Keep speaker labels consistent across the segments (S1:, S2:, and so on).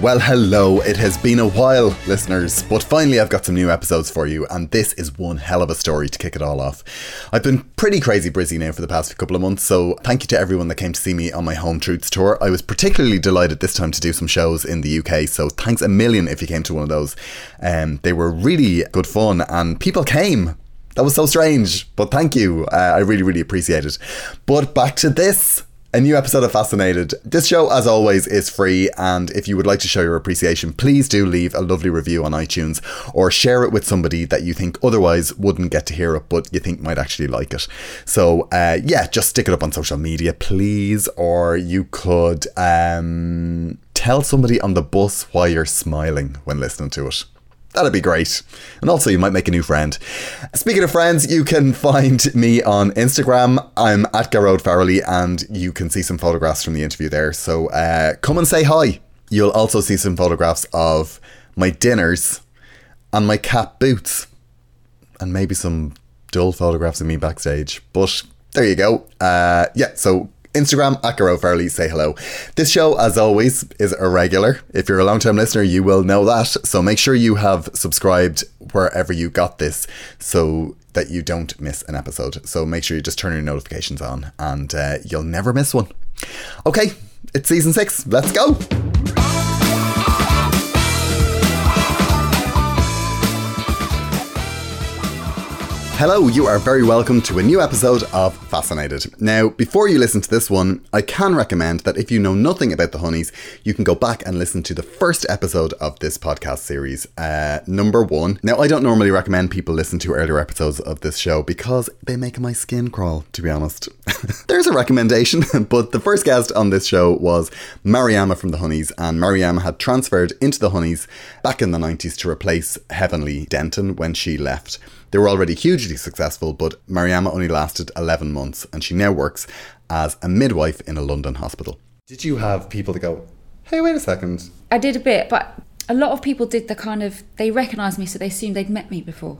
S1: Well, hello. It has been a while, listeners, but finally I've got some new episodes for you, and this is one hell of a story to kick it all off. I've been pretty crazy busy now for the past couple of months, so thank you to everyone that came to see me on my Home Truths tour. I was particularly delighted this time to do some shows in the UK, so thanks a million if you came to one of those. Um, they were really good fun, and people came. That was so strange, but thank you. Uh, I really, really appreciate it. But back to this a new episode of Fascinated. This show, as always, is free, and if you would like to show your appreciation, please do leave a lovely review on iTunes or share it with somebody that you think otherwise wouldn't get to hear it, but you think might actually like it. So, uh, yeah, just stick it up on social media, please, or you could um, tell somebody on the bus why you're smiling when listening to it. That'd be great. And also, you might make a new friend. Speaking of friends, you can find me on Instagram. I'm at Gearóid Farrelly, and you can see some photographs from the interview there. So uh, come and say hi. You'll also see some photographs of my dinners and my cat boots, and maybe some dull photographs of me backstage. But there you go. Uh, yeah, so Instagram at Gearóid Farrelly, say hello. This show, as always, is irregular. If you're a long time listener, you will know that. So make sure you have subscribed wherever you got this so that you don't miss an episode. So make sure you just turn your notifications on and uh, you'll never miss one. Okay, it's season six. Let's go. Hello, you are very welcome to a new episode of Fascinated. Now, before you listen to this one, I can recommend that if you know nothing about the Honeyz, you can go back and listen to the first episode of this podcast series, uh, number one. Now, I don't normally recommend people listen to earlier episodes of this show because they make my skin crawl, to be honest. There's a recommendation, but the first guest on this show was Mariama from the Honeyz, and Mariama had transferred into the Honeyz back in the 90s to replace Heavenly Denton when she left. They were already hugely successful, but Mariama only lasted 11 months and she now works as a midwife in a London hospital. Did you have people to go, hey, wait a second?
S2: I did a bit, but a lot of people did the kind of, they recognised me, so they assumed they'd met me before.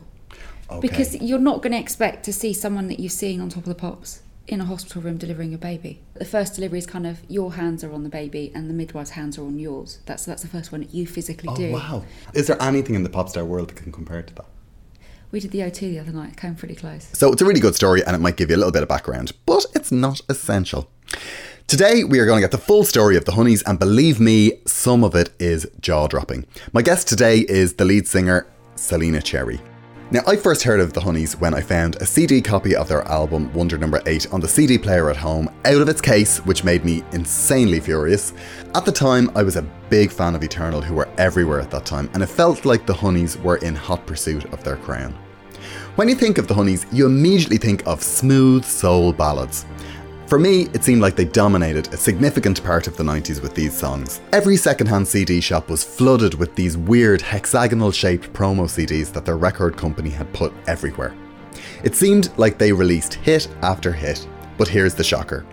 S1: Okay.
S2: Because you're not going to expect to see someone that you've seen on top of the pops in a hospital room delivering a baby. The first delivery is kind of your hands are on the baby and the midwife's hands are on yours. That's that's the first one that you physically
S1: Oh,
S2: do.
S1: wow. Is there anything in the pop star world that can compare to that?
S2: We did the O2 the other night. It came pretty close.
S1: So it's a really good story and it might give you a little bit of background, but it's not essential. Today, we are going to get the full story of the Honeyz, and believe me, some of it is jaw dropping. My guest today is the lead singer, Selena Cherry. Now, I first heard of the Honeyz when I found a CD copy of their album Wonder Number 8 on the CD player at home, out of its case, which made me insanely furious. At the time, I was a big fan of Eternal, who were everywhere at that time, and it felt like the Honeyz were in hot pursuit of their crown. When you think of the Honeyz, you immediately think of smooth soul ballads. For me, it seemed like they dominated a significant part of the 90s with these songs. Every secondhand CD shop was flooded with these weird hexagonal shaped promo CDs that their record company had put everywhere. It seemed like they released hit after hit, but here's the shocker.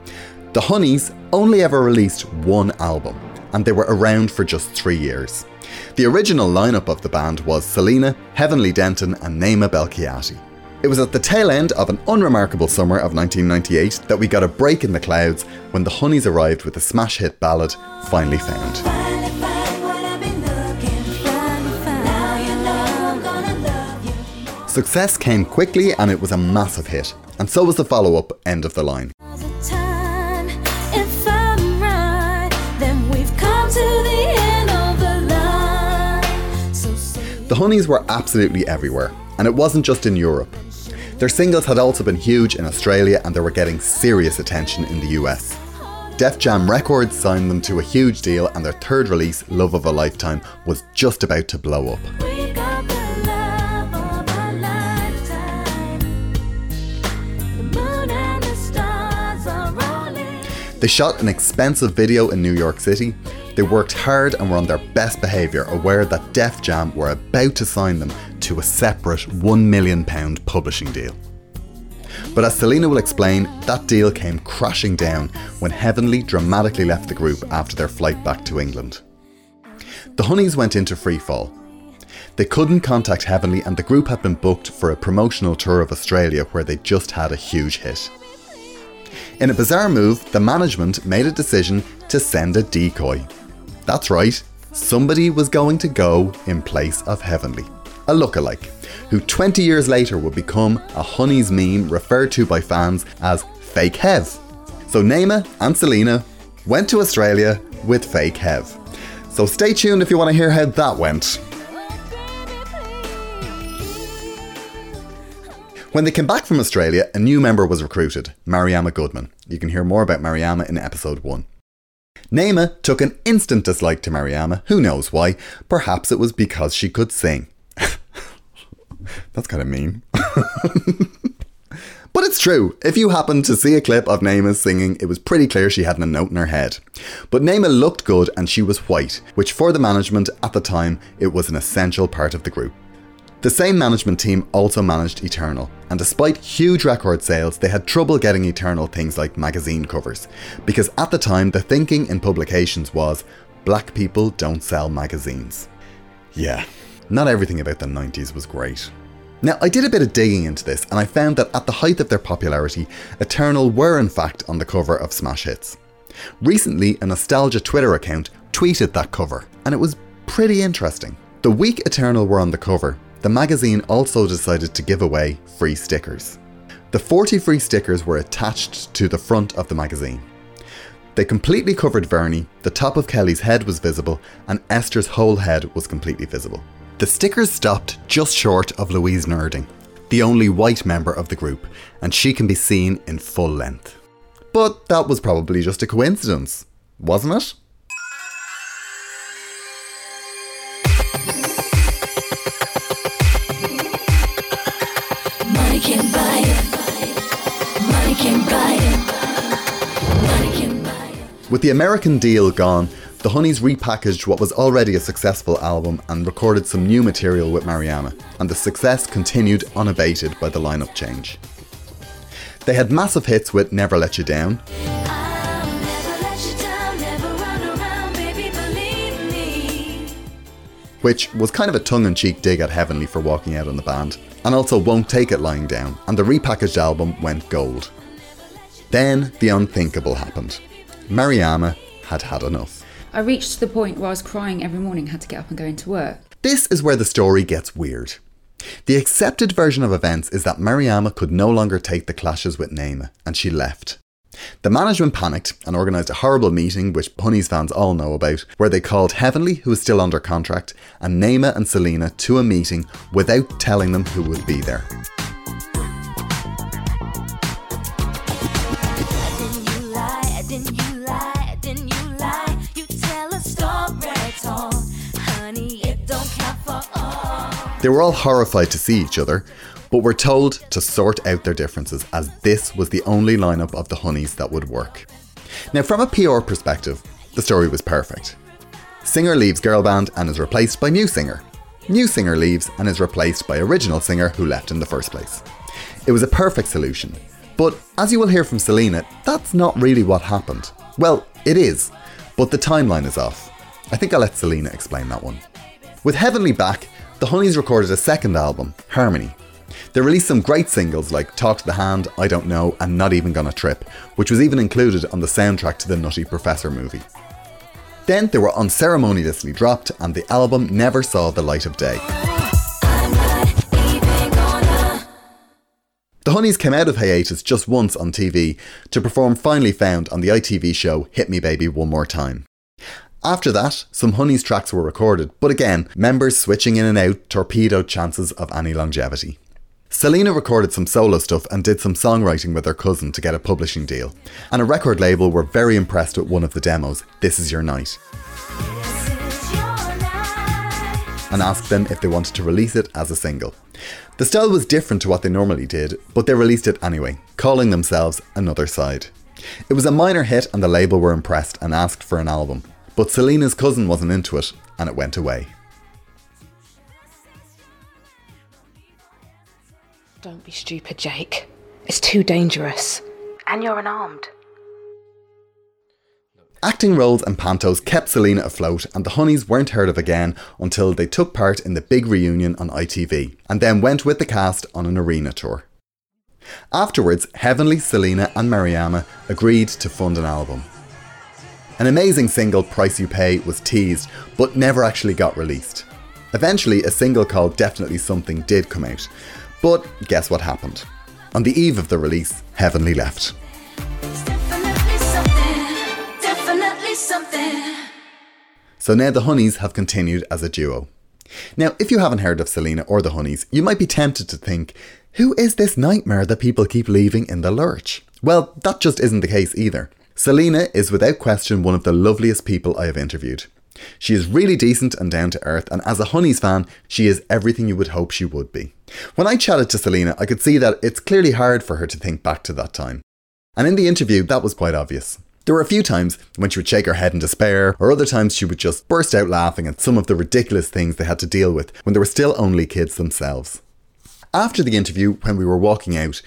S1: The Honeyz only ever released one album, and they were around for just three years. The original lineup of the band was Selena, Heavenly Denton, and Naima Belkhiati. It was at the tail end of an unremarkable summer of 1998 that we got a break in the clouds when the Honeyz arrived with the smash hit ballad Finally Found.
S3: Finally found what I've been looking for. Now you know I'm gonna love you.
S1: Success came quickly and it was a massive hit, and so was the follow up End of the Line.
S3: The
S1: Honeyz were absolutely everywhere, and it wasn't just in Europe. Their singles had also been huge in Australia and they were getting serious attention in the US. Def Jam Records signed them to a huge deal, and their third release, Love of a Lifetime, was just about to blow up.
S3: we got the love of a lifetime. The moon and the stars are rolling.
S1: They shot an expensive video in New York City. They worked hard and were on their best behaviour, aware that Def Jam were about to sign them to a separate £1 million publishing deal. But as Selena will explain, that deal came crashing down when Heavenly dramatically left the group after their flight back to England. The Honeyz went into freefall. They couldn't contact Heavenly, and the group had been booked for a promotional tour of Australia where they just had a huge hit. In a bizarre move, the management made a decision to send a decoy. That's right, somebody was going to go in place of Heavenly, a lookalike, who 20 years later would become a Honeyz meme referred to by fans as Fake Hev. So Naima and Selena went to Australia with Fake Hev. So stay tuned if you want to hear how that went. When they came back from Australia, a new member was recruited, Mariama Goodman. You can hear more about Mariama in episode 1. Naima took an instant dislike to Mariama. Who knows why? Perhaps it was because she could sing. That's kind of mean. but it's true. If you happen to see a clip of Naima singing, it was pretty clear she hadn't a note in her head. But Naima looked good and she was white, which for the management at the time, it was an essential part of the group. The same management team also managed Eternal, and despite huge record sales, they had trouble getting Eternal things like magazine covers, because at the time the thinking in publications was black people don't sell magazines. Yeah, not everything about the 90s was great. Now, I did a bit of digging into this, and I found that at the height of their popularity, Eternal were in fact on the cover of Smash Hits. Recently, a nostalgia Twitter account tweeted that cover, and it was pretty interesting. The week Eternal were on the cover, the magazine also decided to give away free stickers. The 40 free stickers were attached to the front of the magazine. They completely covered Vernie, the top of Kelly's head was visible, and Esther's whole head was completely visible. The stickers stopped just short of Louise Nurding, the only white member of the group, and she can be seen in full length. But that was probably just a coincidence, wasn't it? With the American deal gone, the Honeyz repackaged what was already a successful album and recorded some new material with Mariama, and the success continued unabated by the lineup change. They had massive hits with Never Let You Down, which was kind of a tongue in cheek dig at Heavenly for walking out on the band, and also Won't Take It Lying Down, and the repackaged album went gold. Then the unthinkable happened. Mariama had had enough.
S2: I reached the point where I was crying every morning, had to get up and go into work.
S1: This is where the story gets weird. The accepted version of events is that Mariama could no longer take the clashes with Naima, and she left. The management panicked and organised a horrible meeting, which Honey's fans all know about, where they called Heavenly, who was still under contract, and Naima and Selena to a meeting without telling them who would be there. They were all horrified to see each other, but were told to sort out their differences as this was the only lineup of the Honeyz that would work. Now, from a PR perspective, the story was perfect. Singer leaves girl band and is replaced by new singer. New singer leaves and is replaced by original singer who left in the first place. It was a perfect solution. But as you will hear from Selena, that's not really what happened. Well, it is, but the timeline is off. I think I'll let Selena explain that one. With Heavenly back, the Honeyz recorded a second album, Harmony. They released some great singles like Talk to the Hand, I Don't Know, and Not Even Gonna Trip, which was even included on the soundtrack to the Nutty Professor movie. Then they were unceremoniously dropped, and the album never saw the light of day. The Honeyz came out of hiatus just once on TV to perform Finally Found on the ITV show Hit Me Baby One More Time. After that, some Honeyz tracks were recorded, but again, members switching in and out torpedoed chances of any longevity. Selena recorded some solo stuff and did some songwriting with her cousin to get a publishing deal, and a record label were very impressed with one of the demos, This Is Your Night,
S3: This is your night.
S1: and asked them if they wanted to release it as a single. The style was different to what they normally did, but they released it anyway, calling themselves Another Side. It was a minor hit and the label were impressed and asked for an album. But Selena's cousin wasn't into it and it went away.
S4: Don't be stupid, Jake. It's too dangerous. And you're unarmed.
S1: Acting roles and pantos kept Selena afloat, and the Honeyz weren't heard of again until they took part in the big reunion on ITV, and then went with the cast on an arena tour. Afterwards, Heavenly, Selena, and Mariama agreed to fund an album. An amazing single, Price You Pay, was teased, but never actually got released. Eventually, a single called Definitely Something did come out, but guess what happened? On the eve of the release, Heavenly left.
S3: Definitely something, definitely something.
S1: So now the Honeyz have continued as a duo. Now, if you haven't heard of Selena or the Honeyz, you might be tempted to think, who is this nightmare that people keep leaving in the lurch? Well, that just isn't the case either. Selena is without question one of the loveliest people I have interviewed. She is really decent and down to earth, and as a Honeyz fan, she is everything you would hope she would be. When I chatted to Selena, I could see that it's clearly hard for her to think back to that time. And in the interview, that was quite obvious. There were a few times when she would shake her head in despair, or other times she would just burst out laughing at some of the ridiculous things they had to deal with when they were still only kids themselves. After the interview, when we were walking out,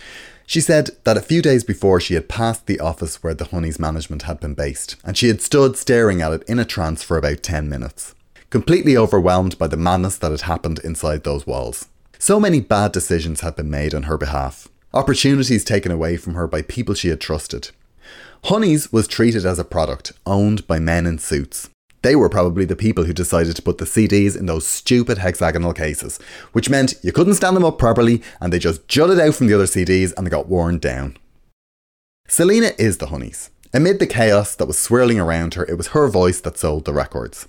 S1: she said that a few days before she had passed the office where the Honeyz management had been based, and she had stood staring at it in a trance for about 10 minutes, completely overwhelmed by the madness that had happened inside those walls. So many bad decisions had been made on her behalf, opportunities taken away from her by people she had trusted. Honeyz was treated as a product owned by men in suits. They were probably the people who decided to put the CDs in those stupid hexagonal cases, which meant you couldn't stand them up properly and they just jutted out from the other CDs and they got worn down. Selena is the Honeyz. Amid the chaos that was swirling around her, it was her voice that sold the records.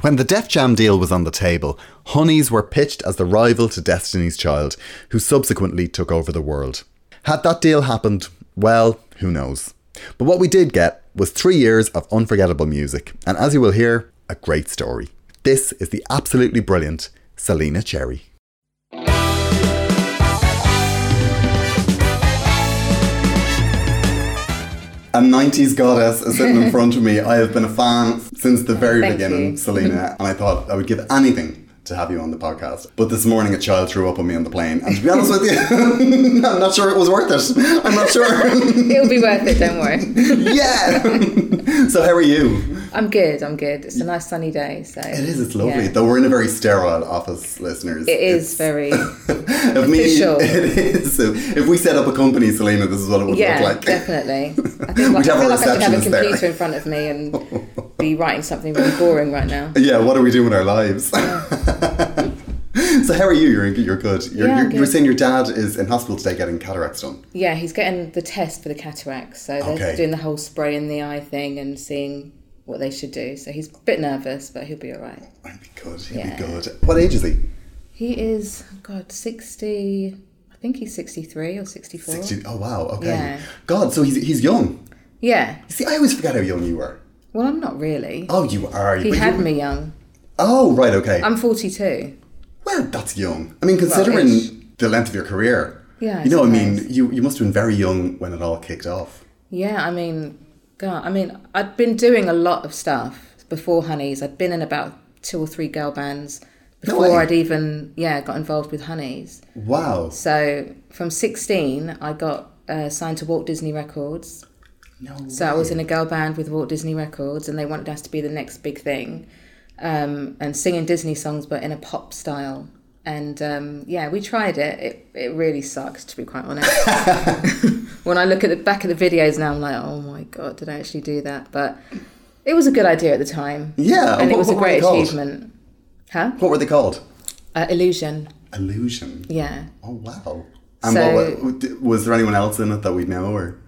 S1: When the Def Jam deal was on the table, Honeyz were pitched as the rival to Destiny's Child, who subsequently took over the world. Had that deal happened, well, who knows. But what we did get was three years of unforgettable music, and as you will hear, a great story. This is the absolutely brilliant Selena Cherry. A 90s goddess is sitting in front of me. I have been a fan since the very
S4: Thank
S1: beginning,
S4: you.
S1: Selena, and I thought I would give anything to have you on the podcast. But this morning a child threw up on me on the plane, and to be honest with you, I'm not sure it was worth it. I'm not sure.
S4: It'll be worth it, don't worry.
S1: yeah. so how are you?
S4: I'm good, I'm good. It's a nice sunny day, so.
S1: It is. It's lovely.
S4: Yeah.
S1: Though we're in a very sterile office, listeners.
S4: It is very.
S1: If me,
S4: official.
S1: it is. So if we set up a company, Selena, this is what it would
S4: Yeah,
S1: look like.
S4: definitely. I think like,
S1: We'd have
S4: I feel like I should have a
S1: receptionist there.
S4: computer in front of me and be writing something really boring right now.
S1: Yeah. What are we doing with our lives? so how are you? You're you're good. You're,
S4: Yeah,
S1: you're, you were saying your dad is in hospital today getting cataracts done.
S4: Yeah, he's getting the test for the cataracts, so they're
S1: Okay.
S4: doing the whole spray in the eye thing and seeing what they should do. So he's a bit nervous, but he'll be all right.
S1: I'd be good. He'd
S4: Yeah.
S1: be good. What age is he?
S4: He is, God, 60, I think he's 63 or 64.
S1: 60. Oh wow. Okay.
S4: Yeah.
S1: God. So he's he's young.
S4: Yeah.
S1: See, I always forget how young you were.
S4: Well, I'm not really.
S1: Oh, you are.
S4: he had
S1: you-
S4: me young.
S1: Oh, right. Okay.
S4: I'm 42.
S1: Well, that's young. I mean, considering
S4: ish.
S1: the length of your career.
S4: Yeah, I
S1: You know, I mean, you, you must have been very young when it all kicked off.
S4: Yeah, I mean, God, I mean, I'd been doing a lot of stuff before Honeyz. I'd been in about two or three girl bands before
S1: way.
S4: I'd even, yeah, got involved with Honeyz.
S1: Wow.
S4: So from 16, I got uh, signed to Walt Disney Records.
S1: No.
S4: So I was in a girl band with Walt Disney Records, and they wanted us to be the next big thing, um, and singing Disney songs, but in a pop style. And um, yeah, we tried it. It it really sucked, to be quite honest. when I look at the back of the videos now, I'm like, oh my god, did I actually do that? But it was a good idea at the time.
S1: Yeah,
S4: and it was a
S1: what
S4: great achievement. Huh?
S1: What were they called?
S4: Uh, Illusion.
S1: Illusion.
S4: Yeah.
S1: Oh wow. And
S4: So-
S1: what, was there anyone else in it that we'd know, or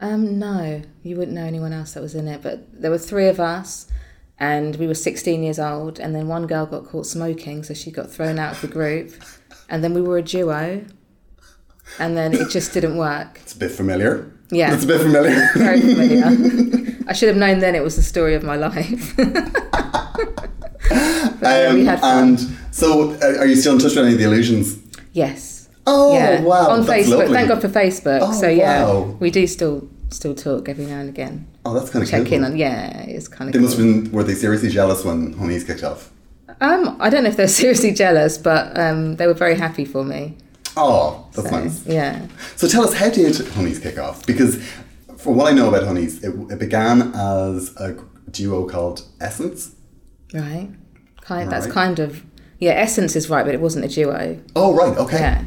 S4: Um, no, you wouldn't know anyone else that was in it. But there were three of us, and we were 16 years old. And then one girl got caught smoking, so she got thrown out of the group. And then we were a duo, and then it just didn't work.
S1: it's a bit familiar?
S4: Yeah.
S1: it's a bit familiar.
S4: Very familiar. I should have known then it was the story of my life. But, yeah, we
S1: Um, and so, uh, are you still in touch with any of the illusions?
S4: yes.
S1: Oh
S4: yeah.
S1: wow,
S4: On Facebook.
S1: lovely.
S4: Thank God for Facebook.
S1: Oh,
S4: so yeah,
S1: wow.
S4: we do still still talk every now and again.
S1: Oh, that's kind of
S4: Check
S1: cool.
S4: in on yeah, it's kind of.
S1: They must have been. Were they seriously jealous when Honeyz kicked off?
S4: Um, I don't know if they're seriously jealous, but um, they were very happy for me.
S1: Oh, that's
S4: So,
S1: nice.
S4: Yeah.
S1: So tell us, how did Honeyz kick off? Because for what I know about Honeyz, it, it began as a duo called Essence.
S4: Right. Kind. That's kind of. Yeah, Essence is right, but it wasn't a duo.
S1: Oh, right. Okay.
S4: Yeah.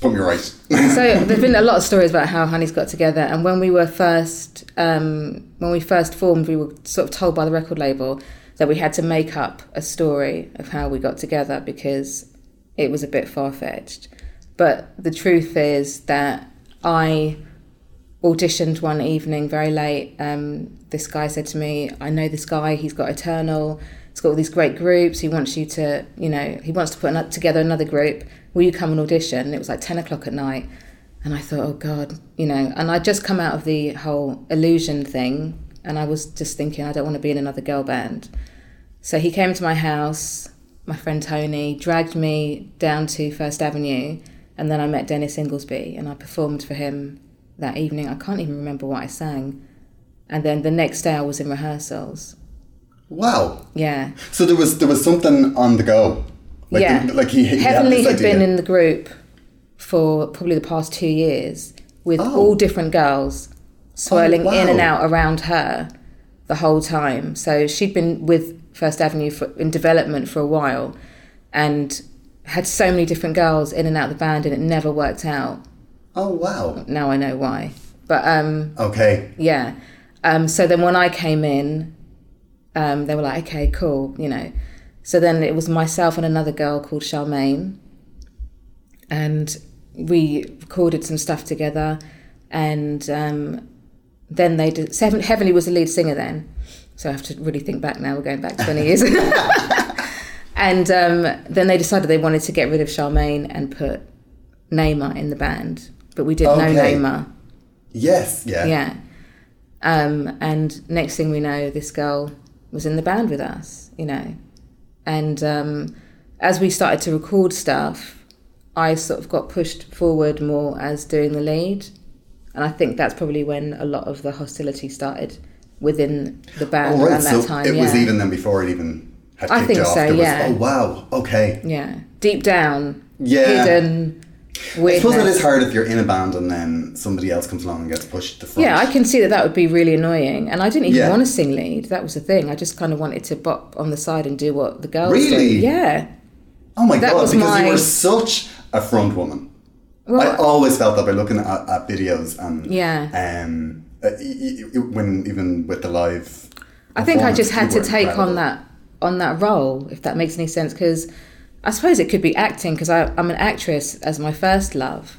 S1: Put me right.
S4: so there's been a lot of stories about how Honey's got together, and when we were first, um, when we first formed, we were sort of told by the record label that we had to make up a story of how we got together because it was a bit far fetched. But the truth is that I auditioned one evening very late. Um, this guy said to me, "I know this guy. He's got Eternal. He's got all these great groups. He wants you to, you know, he wants to put ano- together another group. Will you come and audition?" And it was like ten o'clock at night, and I thought, "Oh God," you know. And I'd just come out of the whole illusion thing, and I was just thinking, I don't want to be in another girl band. So he came to my house. My friend Tony dragged me down to First Avenue, and then I met Dennis Ingoldsby, and I performed for him that evening. I can't even remember what I sang. And then the next day I was in rehearsals.
S1: Wow.
S4: Yeah.
S1: So there was there was something on the go. Like
S4: yeah.
S1: the- like he, he
S4: Heavenly
S1: this
S4: had been in the group for probably the past two years with
S1: Oh.
S4: all different girls swirling in and out around her the whole time. So she'd been with First Avenue for, in development for a while and had so many different girls in and out of the band and it never worked out.
S1: Oh wow.
S4: Now I know why. But um,
S1: Okay.
S4: yeah. Um, so then when I came in, um, they were like, okay, cool, you know. So then it was myself and another girl called Charmaine. And we recorded some stuff together. And um, then they did. Seven, Heavenly was the lead singer then. So I have to really think back now. We're going back 20 years. and um, then they decided they wanted to get rid of Charmaine and put Naima in the band. But we didn't know Naima.
S1: Yes. Yeah.
S4: Yeah. Um, and next thing we know, this girl was in the band with us, you know. And um, as we started to record stuff, I sort of got pushed forward more as doing the lead. And I think that's probably when a lot of the hostility started within the band
S1: Oh, right.
S4: around that time.
S1: it
S4: yeah.
S1: was even then before it even had
S4: I
S1: kicked
S4: think
S1: off.
S4: so,
S1: There was-
S4: yeah.
S1: oh wow. Okay.
S4: yeah. Deep down,
S1: Yeah.
S4: hidden
S1: I suppose it is hard if you're in a band and then somebody else comes along and gets pushed to the front.
S4: Yeah, I can see that that would be really annoying. And I didn't even
S1: Yeah.
S4: want to sing lead. That was the thing. I just kind of wanted to bop on the side and do what the girls
S1: Really?
S4: do. Yeah.
S1: Oh my
S4: That
S1: god! Because
S4: my-
S1: you were such a front woman. I always felt that by looking at, at videos and
S4: Yeah.
S1: um, uh, when even with the live.
S4: I think I just had to take on that on that role, if that makes any sense. Because I suppose it could be acting, because I'm an actress as my first love,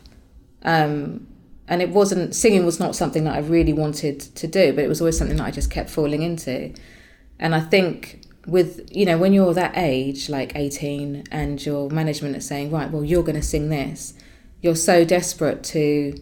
S4: um, and it wasn't singing was not something that I really wanted to do, but it was always something that I just kept falling into. And I think with you know when you're that age, like 18, and your management is saying, right, well you're going to sing this, you're so desperate to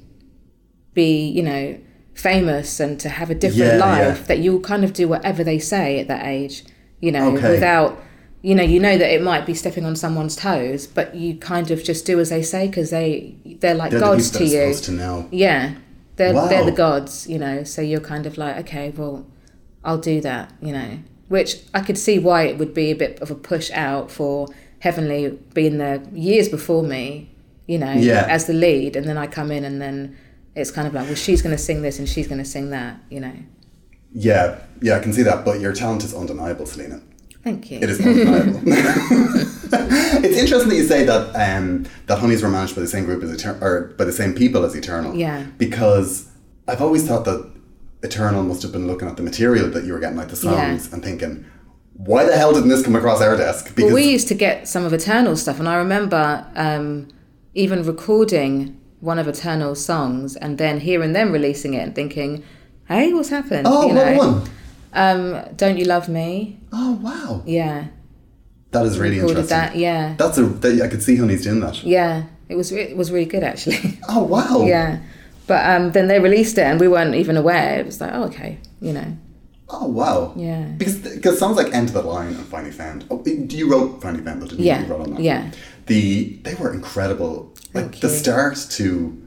S4: be you know famous and to have a different
S1: Yeah,
S4: life
S1: yeah.
S4: that you'll kind of do whatever they say at that age, you know,
S1: Okay.
S4: without, you know, you know that it might be stepping on someone's toes, but you kind of just do as they say because they they're like
S1: They're
S4: gods
S1: people
S4: to you.
S1: to know.
S4: Yeah, they're they're the gods, you know. So you're kind of like, okay, well, I'll do that, you know. Which I could see why it would be a bit of a push out for Heavenly being there years before me, you know,
S1: Yeah.
S4: as the lead, and then I come in and then it's kind of like, well, she's going to sing this and she's going to sing that, you know.
S1: Yeah, yeah, I can see that. But your talent is undeniable, Selena.
S4: Thank you.
S1: It is it's interesting that you say that um, that Honeyz were managed by the same group as Eternal, or by the same people as Eternal.
S4: Yeah.
S1: Because I've always thought that Eternal must have been looking at the material that you were getting, like the songs,
S4: Yeah.
S1: and thinking, why the hell didn't this come across our desk? Because
S4: Well, we used to get some of Eternal stuff, and I remember um, even recording one of Eternal's songs and then hearing them releasing it and thinking, "Hey, what's happened?"
S1: oh,
S4: you
S1: what
S4: know?
S1: one?
S4: Um, "Don't You Love Me?"
S1: Oh, wow,
S4: Yeah,
S1: that is really interesting.
S4: that. Yeah,
S1: That's a that, I could see Honeyz doing that.
S4: yeah. It was re- it was really good actually.
S1: Oh wow.
S4: yeah, but um, then they released it and we weren't even aware. It was like, oh, okay, you know.
S1: Oh wow.
S4: Yeah.
S1: Because because songs like "End of the Line" and "Finally Found." Oh, you wrote "Finally Found," didn't
S4: Yeah,
S1: you? You wrote on that.
S4: yeah.
S1: The they were incredible. Like
S4: Thank
S1: the
S4: you.
S1: start to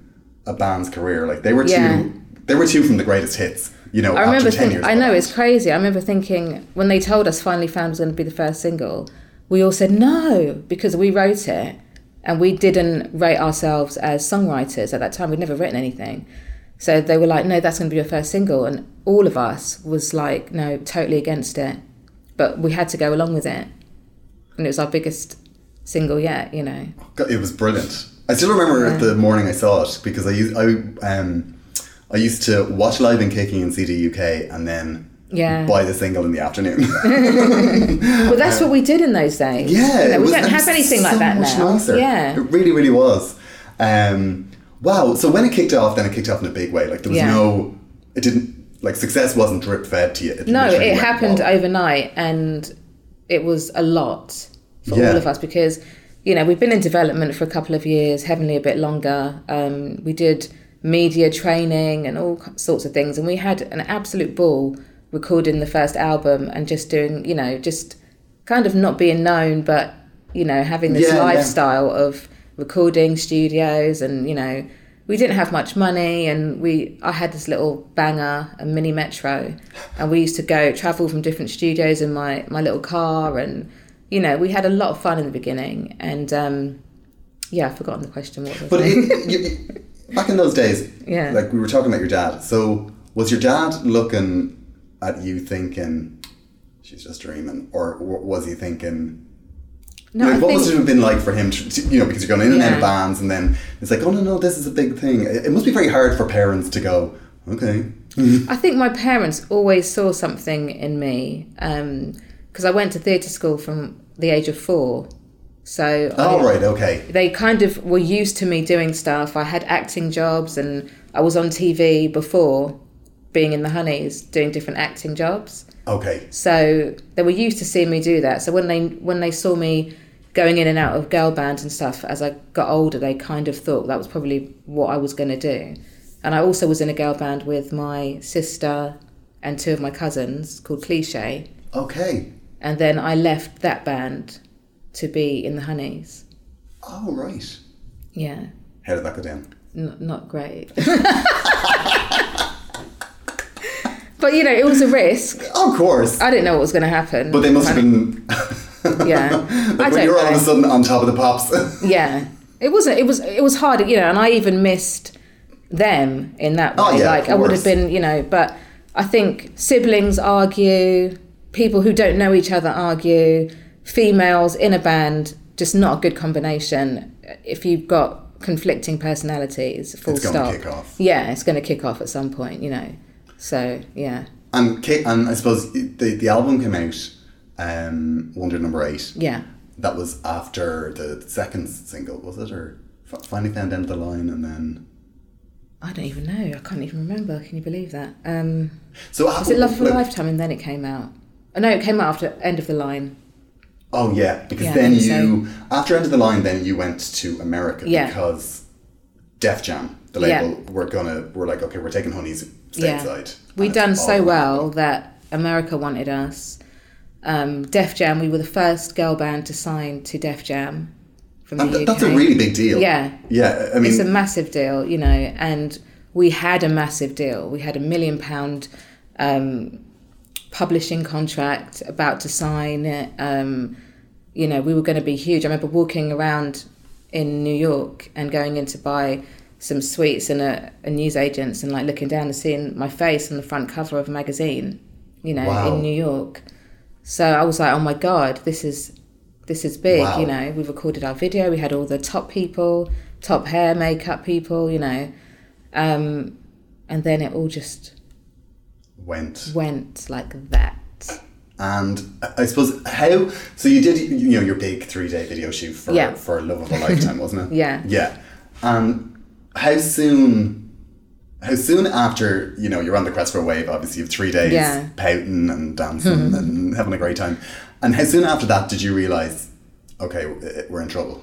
S1: a band's career. Like they were
S4: Yeah.
S1: two They were two from the greatest hits. You know,
S4: I remember thinking,
S1: years.
S4: I know it's crazy. I remember thinking when they told us Finally Found was going to be the first single, we all said no because we wrote it and we didn't rate ourselves as songwriters at that time. We'd never written anything. So they were like, no, that's going to be your first single. And all of us was like, no, totally against it. But we had to go along with it. And it was our biggest single yet, you know.
S1: God, It was brilliant. I still remember the morning I saw it because I used I um I used to watch live in Kicking in CD UK and then
S4: Yeah.
S1: buy the single in the afternoon.
S4: But that's what we did in those days.
S1: yeah,
S4: You know, we
S1: was-
S4: don't have anything like
S1: so
S4: that
S1: much
S4: now.
S1: Nicer.
S4: Yeah.
S1: it really, really was. Um, wow. So when it kicked off, then it kicked off in a big way. Like there was
S4: Yeah.
S1: no, it didn't like success wasn't drip fed to you. It
S4: No, it happened
S1: raw.
S4: overnight and it was a lot for
S1: Yeah.
S4: all of us because, you know, we've been in development for a couple of years, Heavenly a bit longer. Um, we did media training and all sorts of things, and we had an absolute ball recording the first album and just doing, you know, just kind of not being known, but, you know, having this
S1: Yeah, yeah.
S4: lifestyle of recording studios and, you know, we didn't have much money and we I had this little banger, a mini metro, and we used to go travel from different studios in my, my little car and you know, we had a lot of fun in the beginning and um yeah, I've forgotten the question what was
S1: But
S4: it?
S1: it, you, you- back in those days,
S4: Yeah.
S1: like we were talking about your dad. So was your dad looking at you thinking, "She's just dreaming," or was he thinking?
S4: No,
S1: like, what
S4: think,
S1: must it have been like for him to, to- you know, because you're going in and out of bands, and then it's like, oh no, no, this is a big thing. It, it must be very hard for parents to go, okay,
S4: I think my parents always saw something in me um, because I went to theatre school from the age of four. So I-
S1: all right, okay,
S4: they kind of were used to me doing stuff. I had acting jobs and I was on TV before being in the Honeyz doing different acting jobs.
S1: okay,
S4: So they were used to seeing me do that. So when they when they saw me going in and out of girl band and stuff as I got older, they kind of thought that was probably what I was going to do. And I also was in a girl band with my sister and two of my cousins called Cliche.
S1: okay.
S4: And then I left that band to be in the Honeyz.
S1: Oh right,
S4: Yeah.
S1: how did that go down?
S4: N- not great. but you know, it was a risk.
S1: Oh, of course,
S4: I didn't know what was going to happen.
S1: but they must have been.
S4: Yeah, I
S1: when you're all of a sudden on top of the pops.
S4: Yeah, it wasn't. It was. It was hard. You know, and I even missed them in that oh, way.
S1: Oh, yeah,
S4: like I would have been. You know, but I think siblings argue. People who don't know each other argue. Females in a band, just not a good combination. If you've got conflicting personalities, full
S1: It's
S4: stop.
S1: kick off.
S4: Yeah, it's going to kick off at some point. You know. So yeah,
S1: And and I suppose the the album came out, um, Wonder Number Eight.
S4: yeah.
S1: That was after the second single, was it, or finally found end of the line, and then
S4: I don't even know. I can't even remember. Can you believe that? Um,
S1: so
S4: was it Love for a Lifetime and then it came out? Oh, no, it came out after End of the Line.
S1: Oh yeah, because
S4: Yeah,
S1: then you after end of the line, then you went to America
S4: Yeah.
S1: because Def Jam, the
S4: Yeah.
S1: label, were gonna were like, okay, we're taking Honeyz
S4: Yeah. We'd done so well that America wanted us. Um, Def Jam, we were the first girl band to sign to Def Jam from the
S1: th-
S4: UK.
S1: that's a really big deal.
S4: Yeah.
S1: yeah. I mean,
S4: it's a massive deal, you know, and we had a massive deal. We had a million pound um, publishing contract about to sign. Um, you know, we were going to be huge. I remember walking around in New York and going in to buy some sweets and a, a newsagent's and like looking down and seeing my face on the front cover of a magazine, you know,
S1: Wow.
S4: in New York. So I was like, oh my god, this is this is big.
S1: Wow.
S4: You know, we recorded our video. We had all the top people, top hair, makeup people. You know, um, and then it all just
S1: went.
S4: went like that.
S1: And I- suppose how so you did you know your big three day video shoot for
S4: Yeah.
S1: for Love of a Lifetime, wasn't it?
S4: Yeah.
S1: Yeah. And how soon how soon after, you know, you're on the crest for a wave, obviously you have three days
S4: Yeah.
S1: pouting and dancing and having a great time. And how soon after that did you realise, okay, we're in trouble?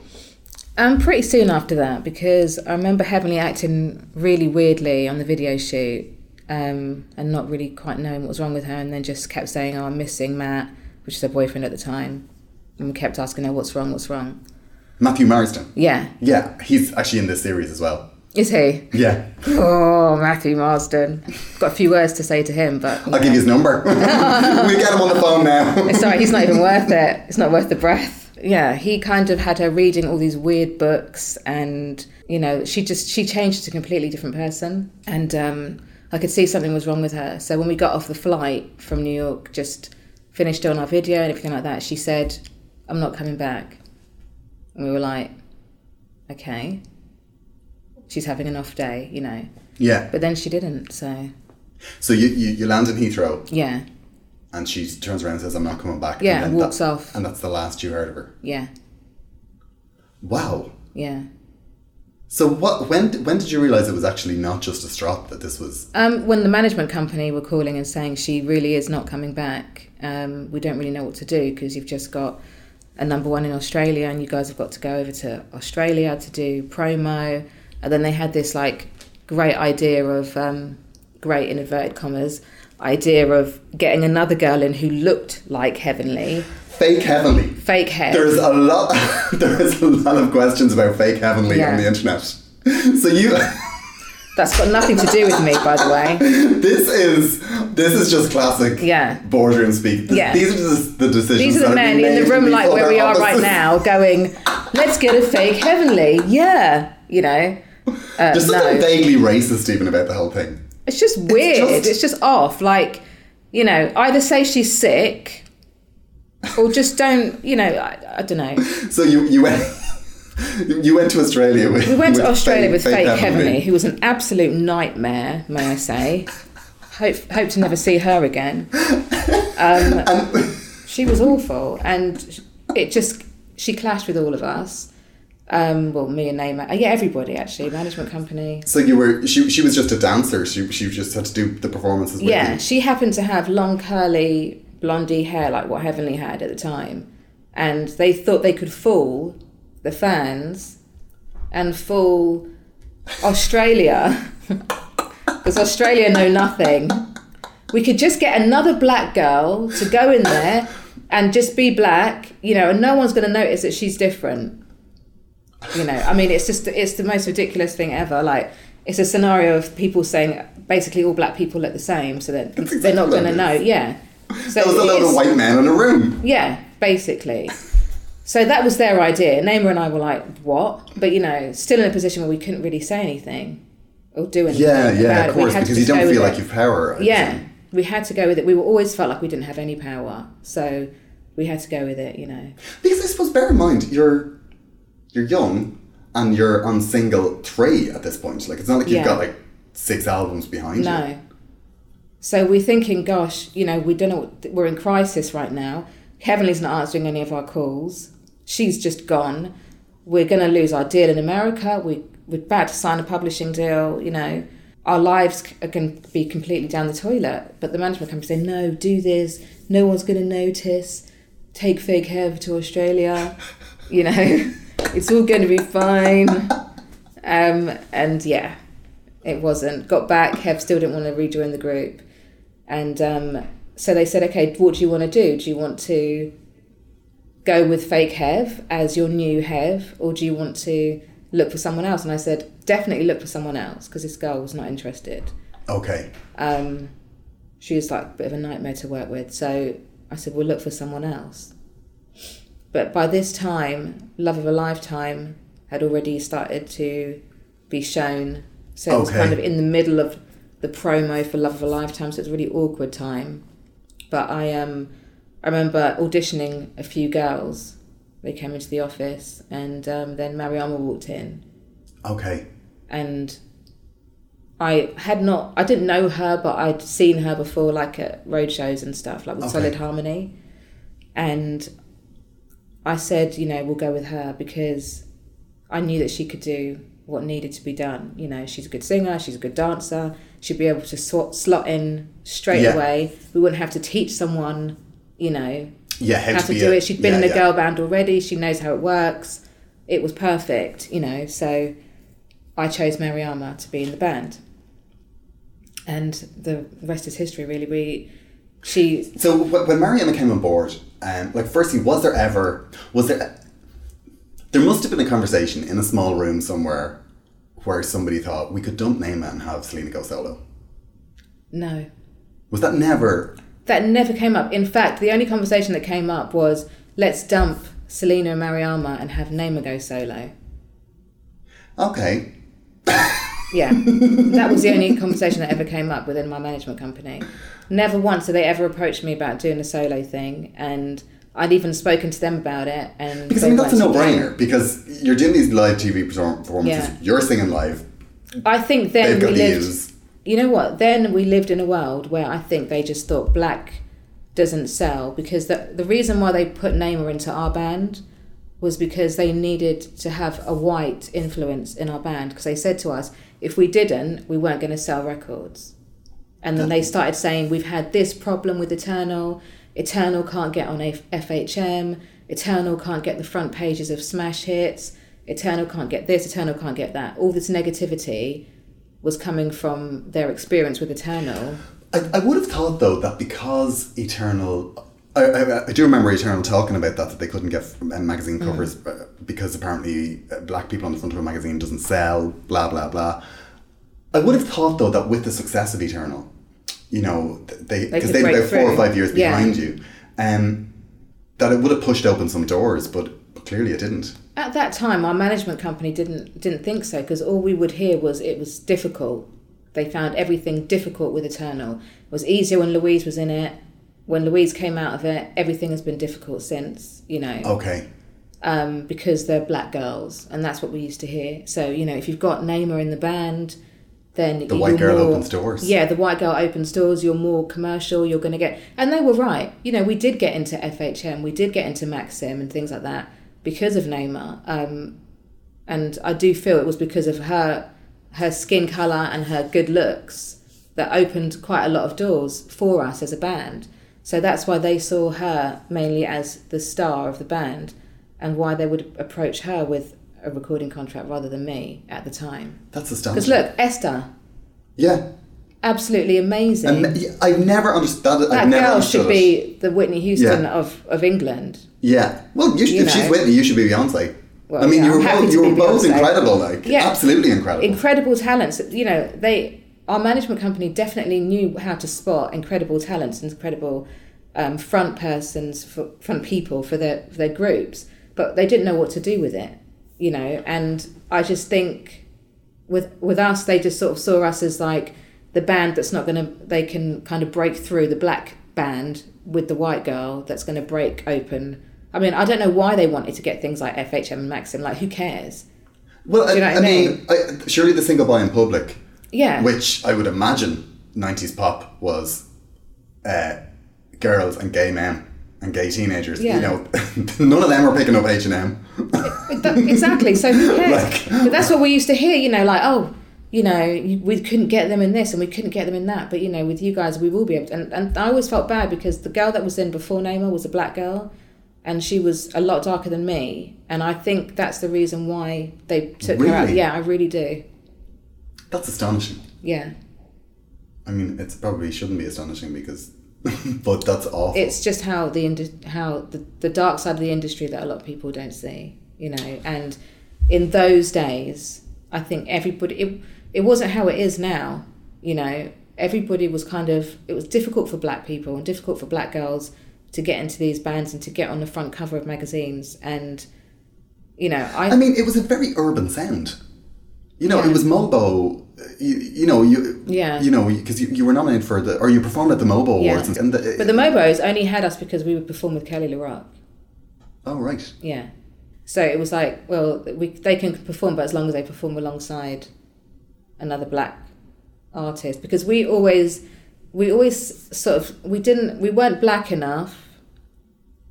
S4: Um, pretty soon after that, because I remember Heavenly acting really weirdly on the video shoot, um, and not really quite knowing what was wrong with her, and then just kept saying, "Oh, I'm missing Matt," which is her boyfriend at the time, and we kept asking her, "What's wrong? What's wrong?"
S1: Matthew Marsden.
S4: Yeah,
S1: Yeah, he's actually in this series as well.
S4: Is he?
S1: Yeah.
S4: Oh, Matthew Marsden. Got a few words to say to him, but
S1: I'll give you his number. we get him on the phone now.
S4: Sorry, he's not even worth it. It's not worth the breath. Yeah, he kind of had her reading all these weird books and you know, she just she changed to a completely different person. And um I could see something was wrong with her. So when we got off the flight from New York, just finished on our video and everything like that, she said, I'm not coming back. And we were like, Okay. She's having an off day, you know.
S1: Yeah.
S4: But then she didn't, so
S1: So you, you, you land in Heathrow
S4: yeah.
S1: and she turns around and says, I'm not coming back.
S4: Yeah,
S1: and
S4: and walks
S1: that-
S4: off.
S1: And that's the last you heard of her.
S4: Yeah.
S1: Wow.
S4: Yeah.
S1: So what? When when did you realise it was actually not just a strop that this was?
S4: Um, when the management company were calling and saying she really is not coming back, um, we don't really know what to do because you've just got a number one in Australia and you guys have got to go over to Australia to do promo. And then they had this like great idea of, um, great in inverted commas, idea of getting another girl in who looked like Heavenly,
S1: Fake Heavenly.
S4: fake hair.
S1: There's a lot. there is a lot of questions about fake Heavenly
S4: Yeah.
S1: on the internet. So you,
S4: That's got nothing to do with me, by the way.
S1: this is this is just classic.
S4: Yeah.
S1: Boardroom speak.
S4: Yeah.
S1: These are just the decisions.
S4: These are the men in the room, like where we are right now, going, let's get a fake heavenly. Yeah, you know. Uh,
S1: There's something
S4: no,
S1: vaguely racist even about the whole thing.
S4: it's just weird.
S1: just-
S4: It's just off. Like, you know, either say she's sick, or just don't. You know, I, I don't know.
S1: So you you went you went to Australia with
S4: We went to
S1: with
S4: Australia
S1: fake-
S4: with fake Heavenly, who was an absolute nightmare, may I say. Hope hope to never see her again. Um, she was awful, and it just she clashed with all of us. Um, well, me and Naima, uh, yeah, everybody actually, management company.
S1: So you were she she was just a dancer. She she just had to do the performances. With
S4: Yeah,
S1: you.
S4: she happened to have long curly blondie hair like what Heavenly had at the time, and they thought they could fool the fans and fool Australia because Australia know nothing. We could just get another black girl to go in there and just be black, you know, and no one's going to notice that she's different. You know, I mean, it's just it's the most ridiculous thing ever. Like, it's a scenario of people saying basically all black people look the same, so that
S1: That's
S4: they're not going to know. Yeah. So
S1: There was a of white men in a room.
S4: yeah, basically. So that was their idea. Naima and I were like, "What?" But you know, still in a position where we couldn't really say anything or do anything.
S1: Yeah, yeah, of course, because you don't feel like
S4: it.
S1: you've power. I
S4: Yeah,
S1: assume.
S4: we had to go with it. We were always felt like we didn't have any power, so we had to go with it. You know.
S1: Because I suppose bear in mind you're you're young and you're on single three at this point. Like it's not like you've
S4: Yeah.
S1: got like six albums behind you.
S4: No. So we're thinking, gosh, you know, we don't know. What, we're in crisis right now. Heavenly's not answering any of our calls. She's just gone. We're going to lose our deal in America. We we're about to sign a publishing deal. You know, our lives are going to be completely down the toilet. But the management company say, no, do this. No one's going to notice. Take Fake Hev to Australia. You know, it's all going to be fine. Um, and yeah, it wasn't. Got back, Hev still didn't want to rejoin the group. And um, so they said, okay, what do you want to do? Do you want to go with fake Hev as your new Hev, or do you want to look for someone else? And I said, definitely look for someone else because this girl was not interested.
S1: Okay.
S4: Um, she was like a bit of a nightmare to work with. So I said, we'll look for someone else. But by this time, Love of a Lifetime had already started to be shown. So it was kind of in the middle of the promo for Love of a Lifetime, so it's a really awkward time. But I um I remember auditioning a few girls. They came into the office and um, then Mariama walked in
S1: Okay.
S4: and I had not I didn't know her but I'd seen her before like at road shows and stuff like with
S1: Okay.
S4: Solid Harmony and I said you know we'll go with her because I knew that she could do what needed to be done you know she's a good singer she's a good dancer she'd be able to swat, slot in straight
S1: Yeah.
S4: away we wouldn't have to teach someone you know
S1: Yeah, how,
S4: to do
S1: a-
S4: it. She'd been
S1: yeah,
S4: in a girl band already. She knows how it works. It was perfect, you know. So I chose Mariama to be in the band, and the rest is history. Really, we she
S1: So wh- when Mariama came on board, um, like firstly, was there ever was there there must have been a conversation in a small room somewhere where somebody thought we could dump Naima and have Selena go solo?
S4: No.
S1: Was that never?
S4: That never came up. In fact, the only conversation that came up was let's dump Selena and Mariama and have Naima go solo.
S1: Okay.
S4: Yeah, that was the only conversation that ever came up within my management company. Never once did they ever approach me about doing a solo thing, and I'd even spoken to them about it. And
S1: Because I mean that's a no-brainer. Because you're doing these live TV performances.
S4: Yeah.
S1: You're singing live.
S4: I think then we lived. You know what? Then we lived in a world where I think they just thought black doesn't sell because the the reason why they put Naima into our band was because they needed to have a white influence in our band because they said to us if we didn't we weren't going to sell records and then they started saying we've had this problem with eternal eternal can't get on fhm eternal can't get the front pages of smash hits eternal can't get this eternal can't get that all this negativity was coming from their experience with eternal
S1: I, I would have thought though that because Eternal, I, I, I do remember Eternal talking about that that they couldn't get magazine
S4: Mm.
S1: covers uh, because apparently uh, black people on the front of a magazine doesn't sell. Blah blah blah. I would have thought though that with the success of Eternal, you know, they
S4: They
S1: because
S4: could
S1: they'd about four or five years
S4: Yeah.
S1: behind you, um, that it would have pushed open some doors, but, but clearly it didn't.
S4: At that time, our management company didn't didn't think so because all we would hear was it was difficult. They found everything difficult with Eternal. It was easier when Louise was in it. When Louise came out of it, everything has been difficult since. You know,
S1: Okay.
S4: um, because they're black girls, and that's what we used to hear. So you know, if you've got Naima in the band, then
S1: The white girl
S4: more-
S1: opens doors.
S4: Yeah, the white girl opens doors. You're more commercial. You're going to get, and they were right. You know, we did get into FHM, we did get into Maxim and things like that because of Naima. Um, and I do feel it was because of her, her skin color and her good looks that opened quite a lot of doors for us as a band. So that's why they saw her mainly as the star of the band, and why they would approach her with a recording contract rather than me at the time.
S1: That's
S4: Because look, Esther,
S1: yeah.
S4: absolutely amazing.
S1: And I've never understood that.
S4: that
S1: I've never
S4: girl
S1: understood
S4: should
S1: it.
S4: be the Whitney Houston
S1: Yeah.
S4: of, of England.
S1: Yeah. Well, you should, if she's. Whitney, you should be Beyonce.
S4: Well,
S1: I mean,
S4: yeah,
S1: you were both you were both
S4: Beyonce.
S1: incredible, like
S4: Yeah.
S1: absolutely incredible.
S4: Incredible talents. You know, they our management company definitely knew how to spot incredible talents and incredible um, front persons, for, front people for their for their groups, but they didn't know what to do with it. You know, and I just think with with us, they just sort of saw us as like the band that's not going to. They can kind of break through the black band with the white girl that's going to break open. I mean, I don't know why they wanted to get things like FHM and Maxim. Like, who cares?
S1: well,
S4: do you know
S1: I,
S4: what
S1: I
S4: I
S1: mean, I, surely the single boy in public,
S4: Yeah.
S1: which I would imagine '90s pop was, uh, girls and gay men and gay teenagers.
S4: Yeah.
S1: You know, none of them are picking up H and M.
S4: Exactly. So who cares?
S1: Like-
S4: but that's what we used to hear. You know, like oh, you know, we couldn't get them in this and we couldn't get them in that. But you know, with you guys, we will be able. To. And and I always felt bad because the girl that was in before Naima was a black girl, and she was a lot darker than me. And I think that's the reason why they took her out. Yeah, I really do.
S1: That's astonishing.
S4: Yeah,
S1: I mean, it probably shouldn't be astonishing because, but that's awful.
S4: it's just how the indi- how the, the dark side of the industry that a lot of people don't see. You know, and in those days, I think everybody it it wasn't how it is now. You know, everybody was kind of it was difficult for black people and difficult for black girls to get into these bands and to get on the front cover of magazines and you know I,
S1: I mean, it was a very urban sound. You know,
S4: Yeah.
S1: it was Mobo. You, you know, you
S4: Yeah.
S1: You know, because you, you were nominated for the or you performed at the Mobo Awards, and, and the,
S4: but the Mobos only had us because we would perform with Kele Le Roc.
S1: oh right,
S4: Yeah. So it was like, well, we they can perform, but as long as they perform alongside another black artist, because we always we always sort of we didn't we weren't black enough,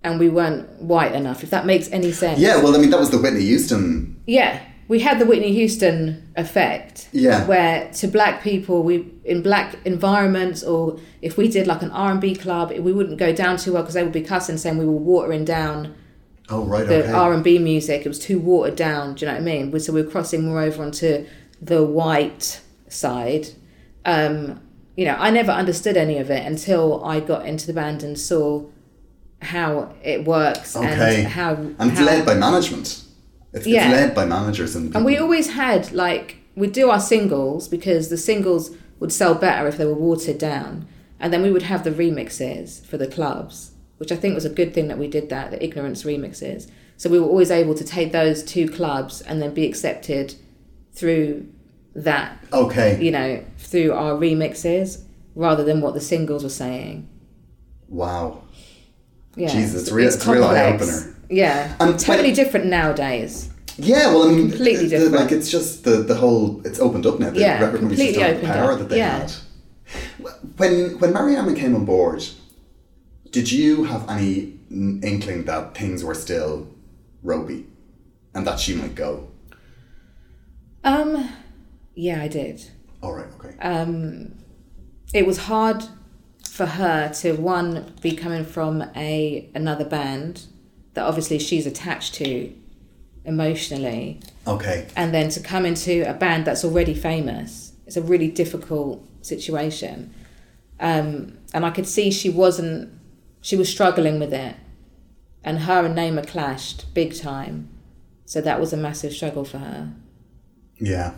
S4: and we weren't white enough. If that makes any sense.
S1: yeah. Well, I mean, that was the Whitney Houston.
S4: Yeah. We had the Whitney Houston effect,
S1: Yeah.
S4: where to black people, we in black environments, or if we did like an R and B club, we wouldn't go down too well because they would be cussing, saying we were watering down
S1: Oh right,
S4: the
S1: okay.
S4: R and B music. It was too watered down. Do you know what I mean? So we were crossing more over onto the white side. Um, you know, I never understood any of it until I got into the band and saw how it works
S1: okay,
S4: and how
S1: and it's
S4: how,
S1: led by management. It's,
S4: Yeah.
S1: it's led by managers and.
S4: and we always had like we'd do our singles because the singles would sell better if they were watered down, and then we would have the remixes for the clubs, which I think was a good thing that we did that the ignorance remixes. So we were always able to take those two clubs and then be accepted through that
S1: Okay.
S4: you know, through our remixes rather than what the singles were saying.
S1: Wow.
S4: Yeah,
S1: Jesus, it's real- it's a real eye-opener.
S4: Yeah,
S1: And
S4: totally
S1: when-
S4: different nowadays.
S1: Yeah, well, I mean,
S4: Completely
S1: the-
S4: different.
S1: Like it's just the the whole. It's opened up now. The
S4: Yeah,
S1: record
S4: completely opened
S1: power
S4: up,
S1: that they
S4: yeah.
S1: had. When when Mariama came on board, did you have any inkling that things were still ropey, and that she might go?
S4: Um, yeah, I did.
S1: All right. Okay.
S4: Um, it was hard for her to one be coming from a another band that obviously she's attached to emotionally.
S1: Okay.
S4: and then to come into a band that's already famous it's a really difficult situation. Um, and i could see she wasn't she was struggling with it. And her and Naima clashed big time. So that was a massive struggle for her.
S1: Yeah.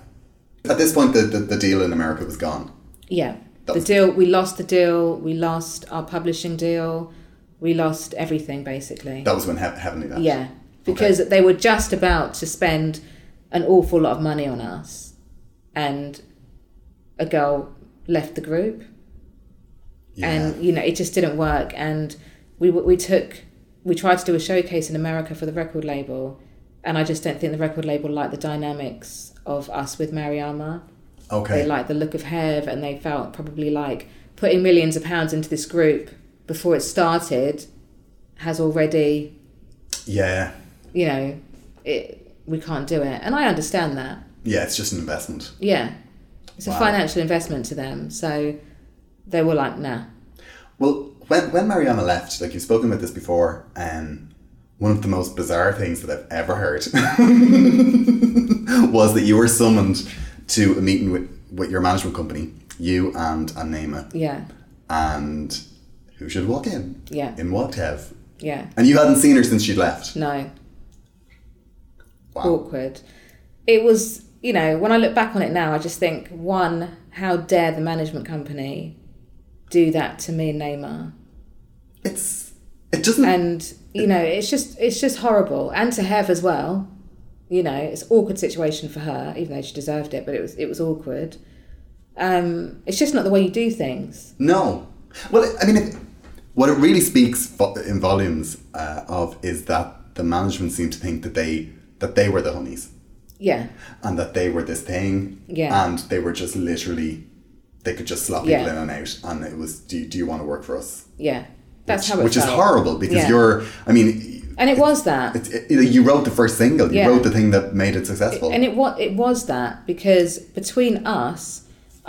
S1: At this point, the, the, the deal in America was gone.
S4: yeah. The deal we lost the deal. We lost our publishing deal we lost everything basically
S1: That was when He- Heavenly left.
S4: Yeah, because they were just about to spend an awful lot of money on us, and a girl left the group,
S1: Yeah.
S4: and you know it just didn't work. And we we took we tried to do a showcase in America for the record label, and I just don't think the record label liked the dynamics of us with Mariama.
S1: okay.
S4: They liked the look of Hev, and they felt probably like putting millions of pounds into this group before it started has already
S1: yeah.
S4: you know, it, we can't do it. And I understand that.
S1: Yeah. It's just an investment.
S4: Yeah. It's a financial investment to them. So they were like, nah.
S1: Well, when when Mariama left, like you've spoken about this before, um, one of the most bizarre things that I've ever heard was that you were summoned to a meeting with, with your management company, you and and Naima,
S4: Yeah.
S1: and who should walk in?
S4: Yeah.
S1: In walked Hev.
S4: Yeah.
S1: And you hadn't seen her since she'd left.
S4: No.
S1: Wow.
S4: Awkward. It was, you know, when I look back on it now, I just think, one, how dare the management company do that to me and Naima?
S1: It's it doesn't
S4: And, you know, it's just it's just horrible. And to Hev as well. You know, it's an awkward situation for her, even though she deserved it, but it was it was awkward. Um, it's just not the way you do things.
S1: No. Well, I mean, it, what it really speaks vo- in volumes uh, of is that the management seemed to think that they that they were the Honeyz
S4: Yeah.
S1: and that they were this thing,
S4: Yeah.
S1: and they were just literally they could just slot people
S4: Yeah.
S1: in and out, and it was do you, do you want to work for us?
S4: Yeah. That's
S1: which,
S4: how it
S1: which is horrible because
S4: Yeah.
S1: you're. I mean,
S4: And it was that.
S1: it's, it, you wrote the first single. You
S4: Yeah.
S1: wrote the thing that made it successful.
S4: And it was it was that because between us,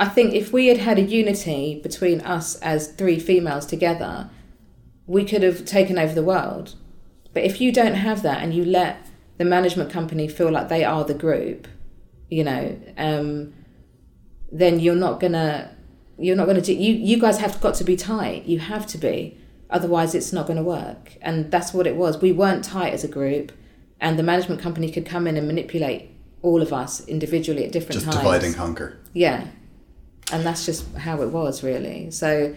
S4: I think if we had had a unity between us as three females together, we could have taken over the world. But if you don't have that and you let the management company feel like they are the group, you know, um, then you're not gonna you're not gonna do you you guys have got to be tight. You have to be. Otherwise it's not gonna work. And that's what it was. We weren't tight as a group and the management company could come in and manipulate all of us individually at different
S1: just
S4: times.
S1: divide and conquer.
S4: Yeah. And that's just how it was, really. So,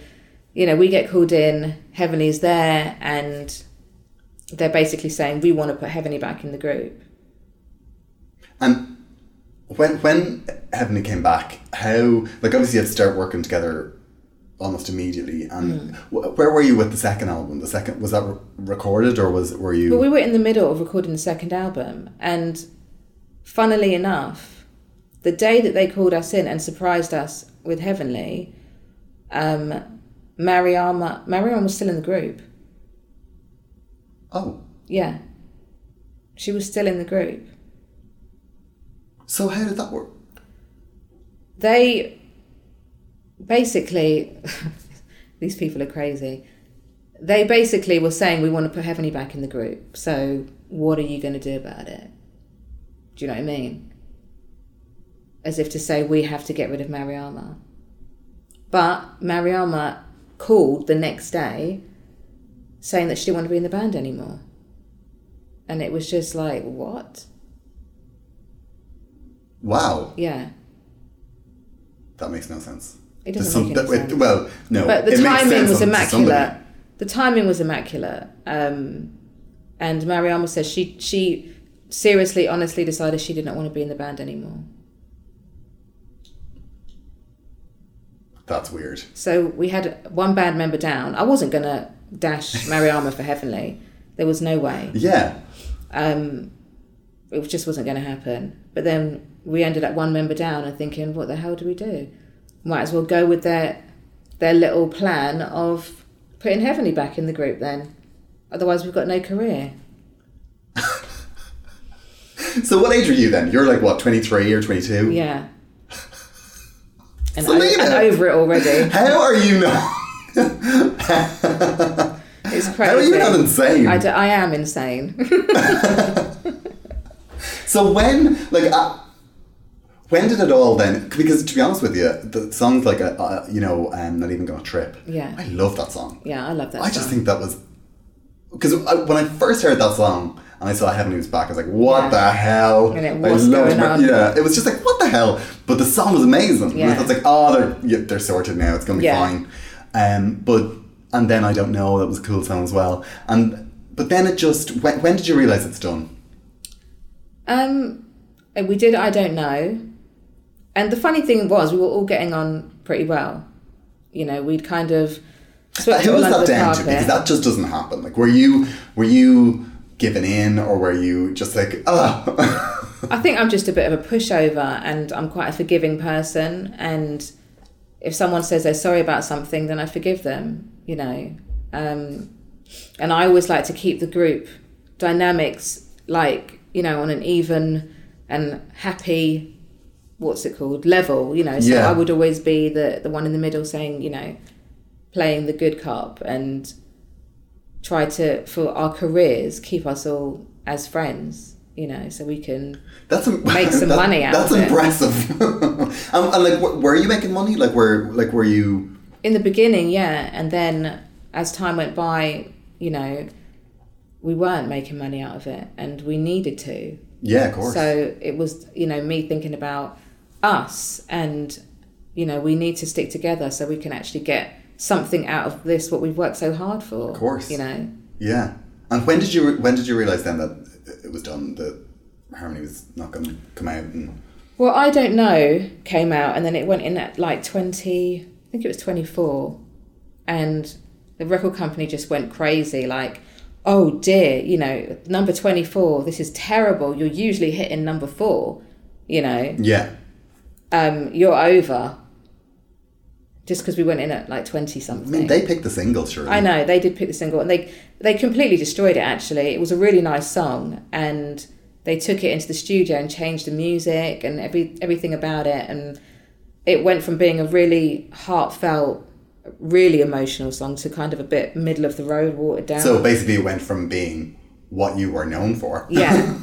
S4: you know, we get called in, Heavenly's there, and they're basically saying, we want to put Heavenly back in the group.
S1: And when when Heavenly came back, how like obviously you had to start working together almost immediately. And wh- where were you with the second album? The second was that re- recorded or was were you?
S4: But we were in the middle of recording the second album, and funnily enough, the day that they called us in and surprised us with Heavenly, um, Mariama, Mariama was still in the group.
S1: oh,
S4: Yeah. She was still in the group.
S1: so how did that work?
S4: they basically these people are crazy they basically were saying we want to put heavenly back in the group so what are you going to do about it do you know what i mean as if to say we have to get rid of mariama but mariama called the next day saying that she didn't want to be in the band anymore and it was just like what
S1: Wow.
S4: yeah
S1: That makes no sense.
S4: It doesn't make
S1: that-
S4: any
S1: it-
S4: sense.
S1: well, no.
S4: But the timing
S1: sense
S4: was immaculate. The timing was immaculate. Um, and Mariama says she she seriously, honestly decided she did not want to be in the band anymore.
S1: That's weird.
S4: So we had one band member down. I wasn't gonna dash Mariama for Heavenly. There was no way.
S1: Yeah.
S4: Um, it just wasn't going to happen. But then we ended up one member down and thinking, what the hell do we do? Might as well go with their their little plan of putting Heavenly back in the group then. Otherwise, we've got no career.
S1: So what age are you then? You're like what, 23 or 22?
S4: Yeah. And,
S1: Selena!
S4: and over it already.
S1: How are you not?
S4: It's crazy.
S1: How are you not insane?
S4: I, d- I am insane.
S1: So when, like, uh, when did it all then? Because to be honest with you, the song's like a, uh, you know, um, not even gonna trip.
S4: Yeah.
S1: I love that song.
S4: yeah, I love that
S1: I just think that was because when I first heard that song and I saw Heavenly was back, I was like, "What
S4: Yeah.
S1: the hell?"
S4: And it was going
S1: it.
S4: on.
S1: Yeah, it was just like, "What the hell?" But the song was amazing.
S4: Yeah.
S1: I was like, "Oh, they're yeah, they're sorted now. It's gonna be
S4: Yeah.
S1: fine." Um, but and then I don't know. That was a cool song as well. And but then it just when, when did you realize it's done?
S4: Um, we did. I don't know. And the funny thing was, we were all getting on pretty well. You know, we'd kind of swept
S1: Who was that down to? Because that just doesn't happen. Like, were you were you giving in, or were you just like, "Oh"?
S4: I think I'm just a bit of a pushover, and I'm quite a forgiving person. And if someone says they're sorry about something, then I forgive them. You know, um, and I always like to keep the group dynamics like you know on an even and happy. What's it called? Level, you know. So
S1: Yeah.
S4: I would always be the the one in the middle, saying, you know, playing the good cop and try to for our careers keep us all as friends. You know, so we can
S1: That's im-
S4: Make some
S1: that-
S4: money out
S1: That's
S4: of it.
S1: impressive. and, um, and like, were, were you making money? Like, were like were you?
S4: in the beginning, yeah, and then as time went by, you know, we weren't making money out of it, and we needed to.
S1: Yeah, of course.
S4: So it was, you know, me thinking about us, and you know, we need to stick together so we can actually get something out of this what we've worked so hard for.
S1: Of course.
S4: you know.
S1: yeah. And when did you when did you realize then that it was done that Harmony was not going to come out and
S4: Well, I don't know came out, and then it went in at like twenty. I think it was twenty four, and the record company just went crazy. Like, oh dear, you know, number twenty four. This is terrible. You're usually hitting number four. You know,
S1: yeah
S4: um, you're over. Just because we went in at like twenty something.
S1: I mean they picked the single surely
S4: I know they did pick the single, and they they completely destroyed it. Actually, it was a really nice song, and they took it into the studio and changed the music and every everything about it, and it went from being a really heartfelt, really emotional song to kind of a bit middle of the road, watered down.
S1: so basically it went from being what you were known for
S4: yeah,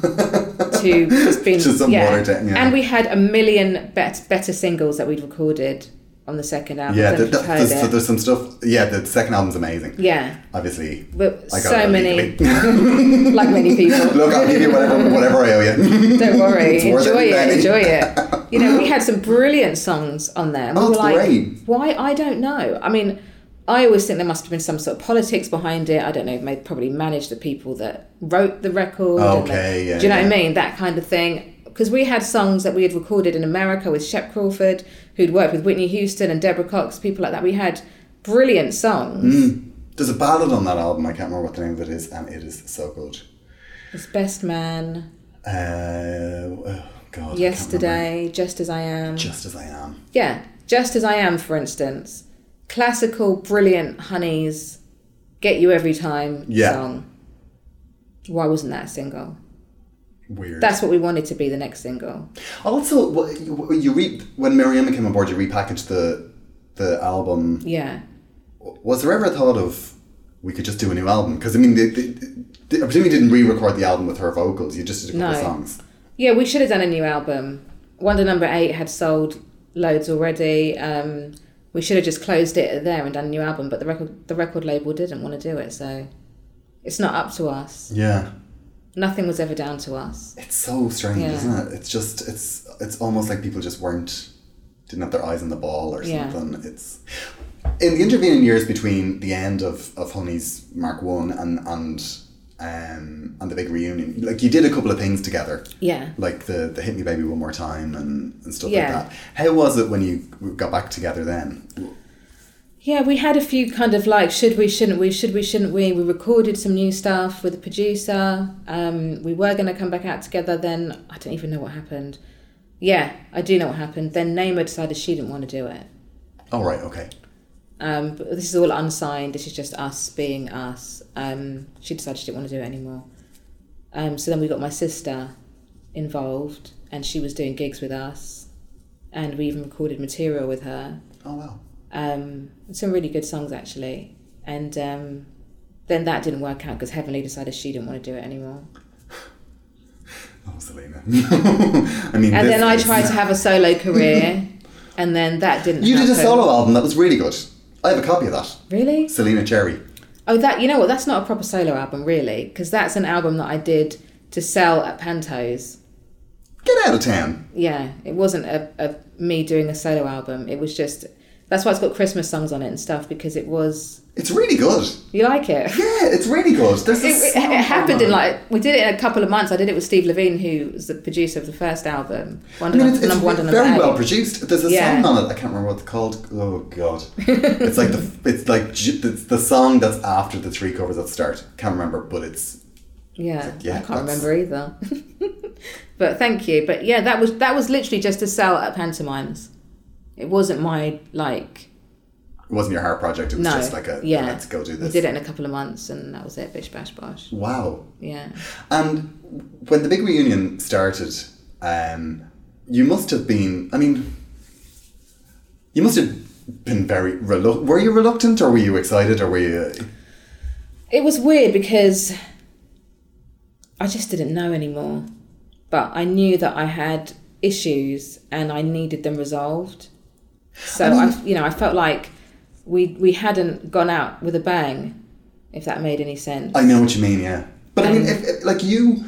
S4: to just being
S1: To some
S4: yeah.
S1: watered down, yeah.
S4: and we had a million bet- better singles that we'd recorded on the second album.
S1: yeah
S4: I don't
S1: th-
S4: know if
S1: th-
S4: you've
S1: there's,
S4: it.
S1: there's some stuff yeah the second album's amazing
S4: yeah,
S1: obviously
S4: but so
S1: it
S4: many, like many people.
S1: look I'll give you whatever whatever I owe you
S4: Don't worry,
S1: It's worth
S4: enjoy
S1: every
S4: it, enjoy it. You know, we had some brilliant songs on there.
S1: Oh,
S4: we like,
S1: great.
S4: why? I don't know. I mean, I always think there must have been some sort of politics behind it. I don't know. They probably managed the people that wrote the record. the-
S1: Okay, yeah,
S4: Do you know what I mean? That kind of thing. Because we had songs that we had recorded in America with Shep Crawford, who'd worked with Whitney Houston and Deborah Cox, people like that. We had brilliant songs.
S1: Mm. there's a ballad on that album I can't remember what the name of it is and it is so good
S4: It's Best Man,
S1: uh, oh god I can't remember.
S4: Yesterday, Just As I Am.
S1: just as I am
S4: Yeah, Just As I Am, for instance. Classical, brilliant Honeyz, Get You Every Time
S1: Yeah.
S4: song. Why wasn't that a single?
S1: Weird
S4: That's what we wanted to be the next single.
S1: Also, you, you re- when Miriam came on board, you repackaged the the album.
S4: Yeah.
S1: Was there ever a thought of we could just do a new album? Because I mean, they, they, they, I presume you didn't re-record the album with her vocals. You just did a couple of songs.
S4: Yeah, we should have done a new album. Wonder Number Eight had sold loads already. Um, we should have just closed it there and done a new album, but the record the record label didn't want to do it, so it's not up to us.
S1: Yeah,
S4: Nothing was ever down to us.
S1: it's so strange,
S4: Yeah.
S1: isn't it? It's just it's it's almost like people just weren't didn't have their eyes on the ball or
S4: Yeah.
S1: something. It's in the intervening years between the end of, of Honeyz Mark One and and um and the big reunion. Like you did a couple of things together.
S4: Yeah.
S1: Like the the Hit Me Baby One More Time and, and stuff
S4: Yeah.
S1: like that. How was it when you got back together then?
S4: Yeah, we had a few kind of like should we, shouldn't we, should we, shouldn't we. We recorded some new stuff with the producer. Um, we were going to come back out together. Then I don't even know what happened. Yeah, I do know what happened. Then Naima decided she didn't want to do it.
S1: Oh right, okay.
S4: Um, but this is all unsigned. This is just us being us. Um, she decided she didn't want to do it anymore. Um, so then we got my sister involved, and she was doing gigs with us, and we even recorded material with her.
S1: Oh wow.
S4: Um, some really good songs actually, and um, then that didn't work out because Heavenly decided she didn't want to do it anymore.
S1: Oh Selena. I mean
S4: And then I tried to have a solo career, and then that didn't.
S1: You did a solo album that was really good. I have a copy of that.
S4: Really?
S1: Selena Cherry.
S4: Oh, that you know what? That's not a proper solo album, really, because that's an album that I did to sell at Pantos.
S1: Get out of town.
S4: Yeah, it wasn't a, a me doing a solo album. It was just that's why it's got Christmas songs on it and stuff because it was.
S1: It's really good.
S4: You like it?
S1: Yeah, it's really good. There's
S4: It,
S1: a
S4: it, it happened in like we did it in a couple of months. I did it with Steve Levine, who was the producer of the first album,
S1: I
S4: Wonder
S1: mean,
S4: Number,
S1: it's, it's
S4: number one number
S1: very well produced. There's a
S4: Yeah.
S1: song on it. I can't remember what it's called. Oh god, it's like the it's like it's the song that's after the three covers that start. Can't remember, but it's
S4: Yeah,
S1: Yeah,
S4: I can't
S1: that's-
S4: remember either. but thank you. But yeah, that was that was literally just to sell at pantomimes. It wasn't my like
S1: it wasn't your heart project. It was
S4: no.
S1: just like a
S4: yeah.
S1: let's go do
S4: We
S1: this.
S4: did it in a couple of months, and that was it. Bish bash bosh.
S1: Wow.
S4: Yeah.
S1: And when the big reunion started, um, you must have been. I mean, you must have been very reluctant. Were you reluctant, or were you excited, or were you?
S4: It was weird because I just didn't know anymore. But I knew that I had issues and I needed them resolved. So I, you know, I felt like we we hadn't gone out with a bang, if that made any sense.
S1: I know what you mean, yeah. But I mean,
S4: Um,
S1: if, if like you,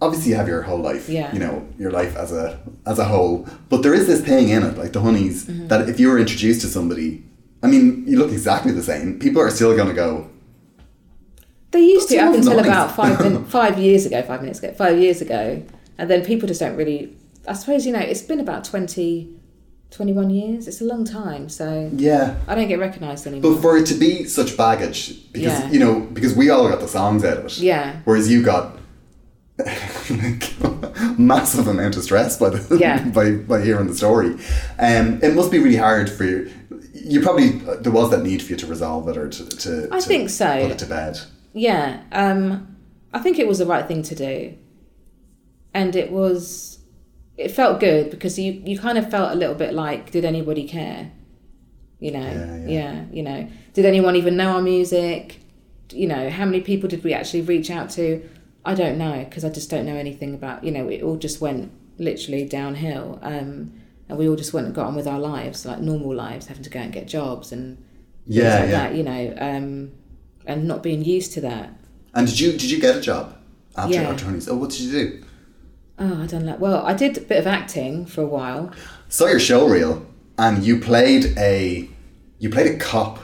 S1: obviously you have your whole life,
S4: Yeah.
S1: you know, your life as a as a whole. But there is this thing in it, like the Honeyz,
S4: Mm-hmm.
S1: that if you were introduced to somebody, I mean, you look exactly the same. People are still going to go.
S4: They used to up until about five min- five years ago, five minutes ago, five years ago, and then people just don't really. I suppose you know it's been about 20, 21 years. It's a long time, so
S1: Yeah.
S4: I don't get recognised anymore.
S1: But for it to be such baggage, because
S4: Yeah.
S1: you know, because we all got the songs out of it.
S4: Yeah.
S1: Whereas you got like, massive amount of stress by the
S4: Yeah.
S1: by by hearing the story. Um, it must be really hard for you. You probably there was that need for you to resolve it or to to.
S4: I
S1: to
S4: think so.
S1: Put it to bed.
S4: Yeah, um, I think it was the right thing to do, and it was. It felt good because you you kind of felt a little bit like, did anybody care? You know,
S1: Yeah, yeah.
S4: you know, did anyone even know our music? You know, how many people did we actually reach out to? I don't know because I just don't know anything about. You know, it all just went literally downhill, um, and we all just went and got on with our lives, like normal lives, having to go and get jobs and
S1: Yeah,
S4: like
S1: yeah.
S4: that. You know, um, and not being used to that.
S1: And did you did you get a job after
S4: Yeah.
S1: after Honeyz? Oh, what did you do?
S4: Oh, I don't know. Well, I did a bit of acting for a while.
S1: Saw your show reel, and you played a you played a cop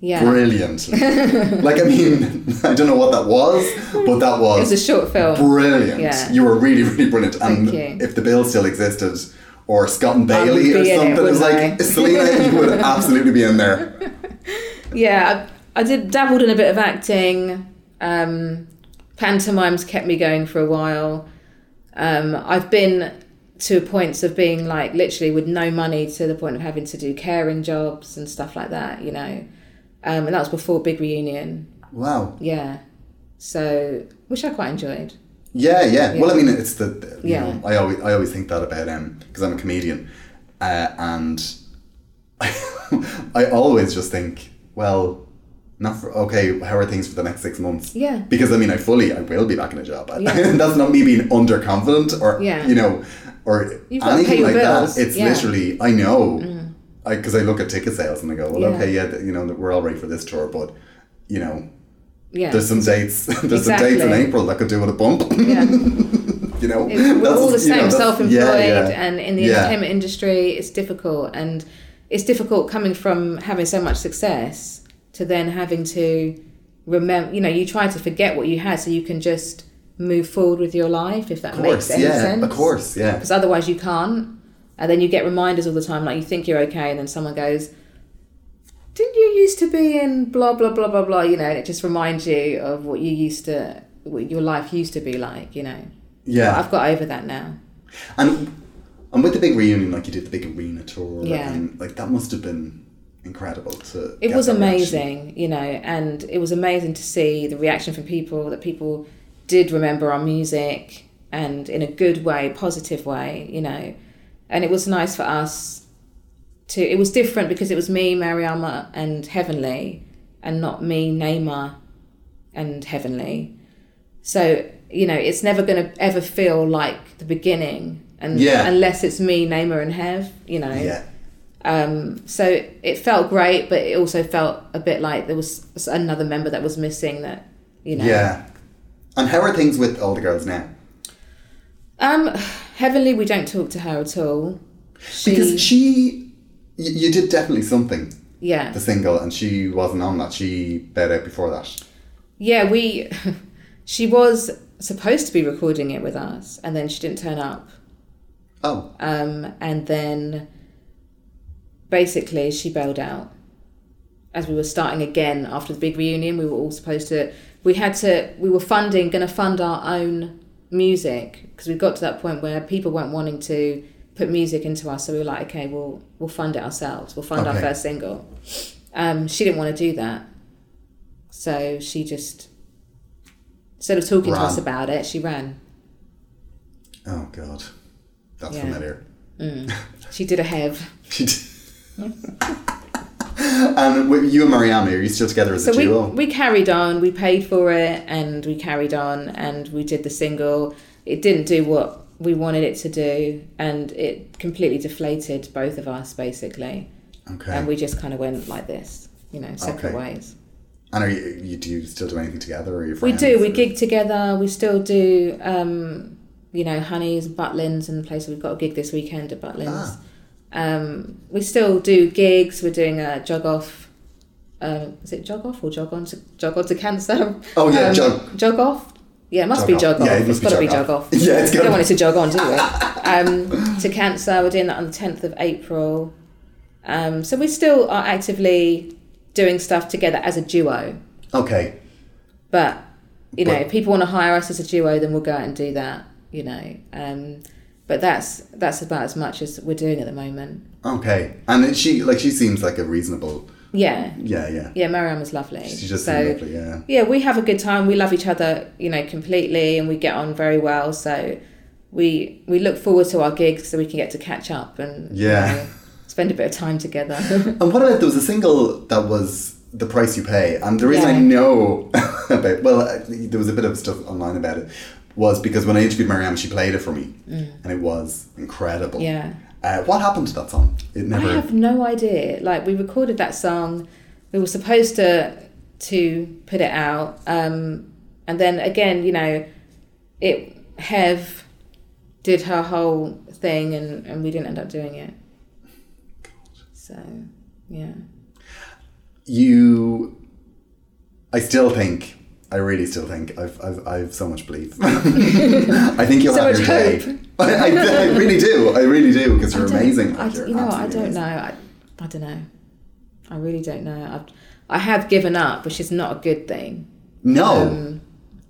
S4: Yeah.
S1: brilliantly. like I mean, I don't know what that was, but that was
S4: It was a short film.
S1: brilliant.
S4: Yeah.
S1: You were really, really brilliant. And
S4: Thank you.
S1: if the bill still existed, or Scott and Bailey or
S4: in it,
S1: something, it was like
S4: I?
S1: Selena, you would absolutely be in there.
S4: Yeah, I, I did dabbled in a bit of acting. Um, pantomimes kept me going for a while. Um, I've been to points of being like literally with no money to the point of having to do caring jobs and stuff like that, you know. Um, and that was before Big Reunion.
S1: Wow.
S4: Yeah. So, which I quite enjoyed.
S1: Yeah, yeah. Well, I mean, it's the,
S4: Yeah.
S1: know, I always I always think that about um because I'm a comedian, uh, and I always just think, well, not for okay. How are things for the next six months?
S4: Yeah.
S1: Because I mean, I fully I will be back in a job.
S4: Yeah.
S1: That's not me being underconfident or
S4: Yeah.
S1: you know or
S4: You've
S1: anything like
S4: bills.
S1: that. It's
S4: Yeah. Mm.
S1: literally I know. I because I look at ticket sales and I go, well,
S4: Yeah.
S1: okay, yeah, you know, we're all ready for this tour, but you know,
S4: Yeah.
S1: there's some dates. there's some dates in April that could do with a bump.
S4: yeah.
S1: you know.
S4: It's, we're all the
S1: you know,
S4: same, self-employed, and in the entertainment industry, it's difficult, and it's difficult coming from having so much success to then having to remember. You know, you try to forget what you had so you can just move forward with your life. If that
S1: course,
S4: makes any
S1: yeah,
S4: sense.
S1: of course, yeah.
S4: Because otherwise, you can't, and then you get reminders all the time. Like you think you're okay, and then someone goes. Didn't you used to be in blah blah blah blah blah? You know, and it just reminds you of what you used to, what your life used to be like. You know,
S1: Yeah.
S4: But I've got over that now.
S1: And and with the big reunion, like you did the big arena tour,
S4: Yeah.
S1: and like that must have been incredible to.
S4: It was
S1: that reaction.
S4: amazing, you know, and it was amazing to see the reaction from people that people did remember our music and in a good way, positive way, you know. And it was nice for us to. It was different because it was me, Mariama, and Heavenly, and not me, Naima, and Heavenly. So you know, it's never going to ever feel like the beginning, and
S1: Yeah.
S4: unless it's me, Naima, and Hev, you know.
S1: Yeah.
S4: Um, so it felt great, but it also felt a bit like there was another member that was missing. That you know.
S1: Yeah. And how are things with all the girls now?
S4: Um, Heavenly, we don't talk to her at all. She,
S1: Because she, y- you did definitely something,
S4: yeah,
S1: the single, and she wasn't on that. She bed out before that.
S4: yeah, we. she was supposed to be recording it with us, and then she didn't turn up.
S1: Oh,
S4: Um, and then basically she bailed out as we were starting again after the big reunion. We were all supposed to, we had to, we were funding, going to fund our own music because we got to that point where people weren't wanting to put music into us. So we were like, okay, we'll we'll fund it ourselves. We'll fund our first single. Um, she didn't want to do that, so she just instead of talking to us about it, she ran.
S1: oh God, that's
S4: Yeah.
S1: familiar.
S4: She did a hev.
S1: She did. and you and Mariama, are you still together as
S4: So
S1: a
S4: we,
S1: duo?
S4: we carried on, we paid for it, and we carried on, and we did the single. It didn't do what we wanted it to do, and it completely deflated both of us, basically.
S1: okay.
S4: And we just kind of went like this, you know, separate
S1: Okay.
S4: ways.
S1: And are you, you do you still do anything together? Or are you
S4: We do, we
S1: or-
S4: gig together, we still do, um, you know, Honeyz, Butlins, and the place. We've got a gig this weekend at Butlins.
S1: Ah.
S4: Um, we still do gigs, we're doing a jog off. Uh, is it jog off or jog on to jog on to cancer?
S1: Oh, yeah,
S4: Um,
S1: jog-
S4: jog off. Yeah, it must
S1: Jog
S4: be jog off.
S1: Yeah, it be
S4: got to be
S1: jog off. Yeah, it's gotta
S4: don't want it to jog on, do we? um, to cancer, we're doing that on the tenth of April. Um, so we still are actively doing stuff together as a duo.
S1: Okay.
S4: But you know, if people want to hire us as a duo, then we'll go out and do that. You know, um, but that's that's about as much as we're doing at the moment.
S1: Okay. And she like she seems like a reasonable.
S4: Yeah,
S1: Yeah, yeah.
S4: yeah. Mariam is lovely.
S1: She just
S4: so
S1: lovely. Yeah.
S4: yeah, we have a good time. We love each other, you know, completely, and we get on very well. So we we look forward to our gigs so we can get to catch up and you
S1: Yeah.
S4: know, spend a bit of time together.
S1: And what about there was a single that was the price you pay, and the reason I know about well, there was a bit of stuff online about it, was because when I interviewed Mariam, she played it for me, and it was incredible.
S4: Mm. Yeah.
S1: Uh, what happened to that song? It never.
S4: I have no idea. Like we recorded that song, we were supposed to to put it out, um, and then again, you know, it Hev did her whole thing, and and we didn't end up doing it. So, yeah.
S1: you I still think I really still think I've I've, I've so much belief. I think you'll
S4: So
S1: have your day. I, I, I really do. I really do because you're amazing.
S4: I, you know, I don't know. I, I don't know. I really don't know. I've, I have given up, which is not a good thing.
S1: No.
S4: Um,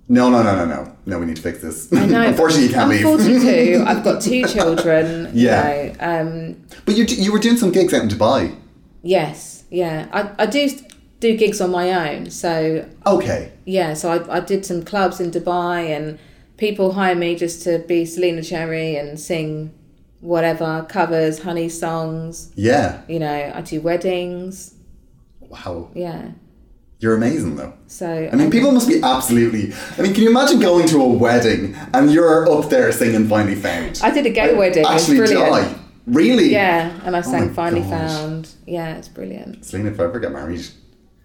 S1: no, no, no, no, no. No, we need to fix this.
S4: I know.
S1: Unfortunately, you can't
S4: I'm
S1: leave.
S4: 42. I've got two children.
S1: Yeah.
S4: You know, um,
S1: But you you were doing some gigs out in Dubai.
S4: Yes, yeah. I, I do do gigs on my own. So,
S1: Okay.
S4: yeah, so I, I did some clubs in Dubai and people hire me just to be Selena Cherry and sing whatever, covers, honey songs.
S1: Yeah.
S4: You know, I do weddings.
S1: Wow.
S4: Yeah.
S1: You're amazing though.
S4: So,
S1: I mean, people must be absolutely. I mean, can you imagine going to a wedding and you're up there singing "Finally Found"?
S4: I did a gay
S1: Like,
S4: wedding.
S1: Actually, die. Really?
S4: Yeah, and I sang
S1: Oh
S4: Finally
S1: God.
S4: Found. Yeah, it's brilliant.
S1: Selena, if I ever get married,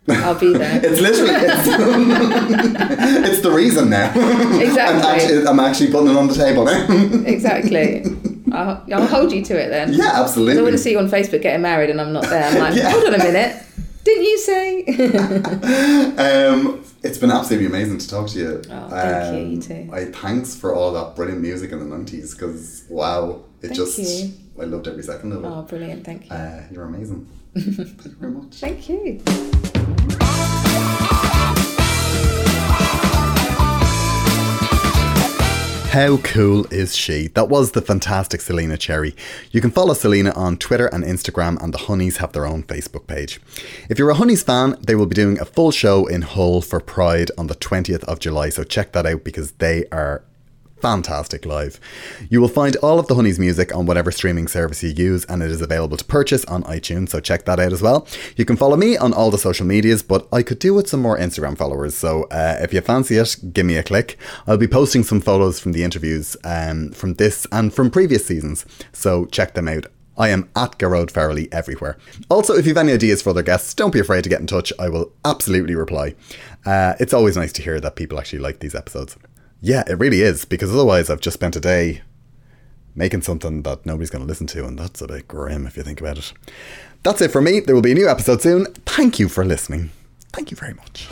S4: I'll be there.
S1: it's literally it's, it's the reason now. I'm,
S4: Exactly.
S1: actually, I'm actually putting it on the table now.
S4: Exactly. I'll, I'll hold you to it then.
S1: yeah, absolutely.
S4: I want to see you on Facebook getting married and I'm not there. I'm like,
S1: Yeah.
S4: hold on a minute. Didn't you say?
S1: Um, it's been absolutely amazing to talk to you.
S4: Oh, thank you, you
S1: Um,
S4: too.
S1: I thanks for all that brilliant music in the nineties because wow, it
S4: Thank
S1: just
S4: you.
S1: I loved every second of it.
S4: oh, brilliant. Thank you.
S1: Uh, you're amazing. Thank you very much.
S4: Thank you.
S1: How cool is she? That was the fantastic Selena Cherry. You can follow Selena on Twitter and Instagram, and the Honeyz have their own Facebook page. If you're a Honeyz fan, they will be doing a full show in Hull for Pride on the 20th of July, so check that out because they are fantastic live. You will find all of the Honeyz music on whatever streaming service you use, and it is available to purchase on iTunes, so check that out as well. You can follow me on all the social medias, but I could do with some more Instagram followers, so uh, if you fancy it, give me a click. I'll be posting some photos from the interviews um, from this and from previous seasons, so check them out. I am at Gearóid Farrelly everywhere. Also, if you have any ideas for other guests, don't be afraid to get in touch. I will absolutely reply. Uh, it's always nice to hear that people actually like these episodes. Yeah, it really is, because otherwise I've just spent a day making something that nobody's going to listen to, and that's a bit grim if you think about it. That's it for me. There will be a new episode soon. Thank you for listening. Thank you very much.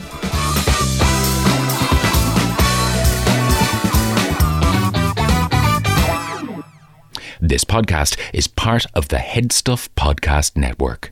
S5: This podcast is part of the Headstuff Podcast Network.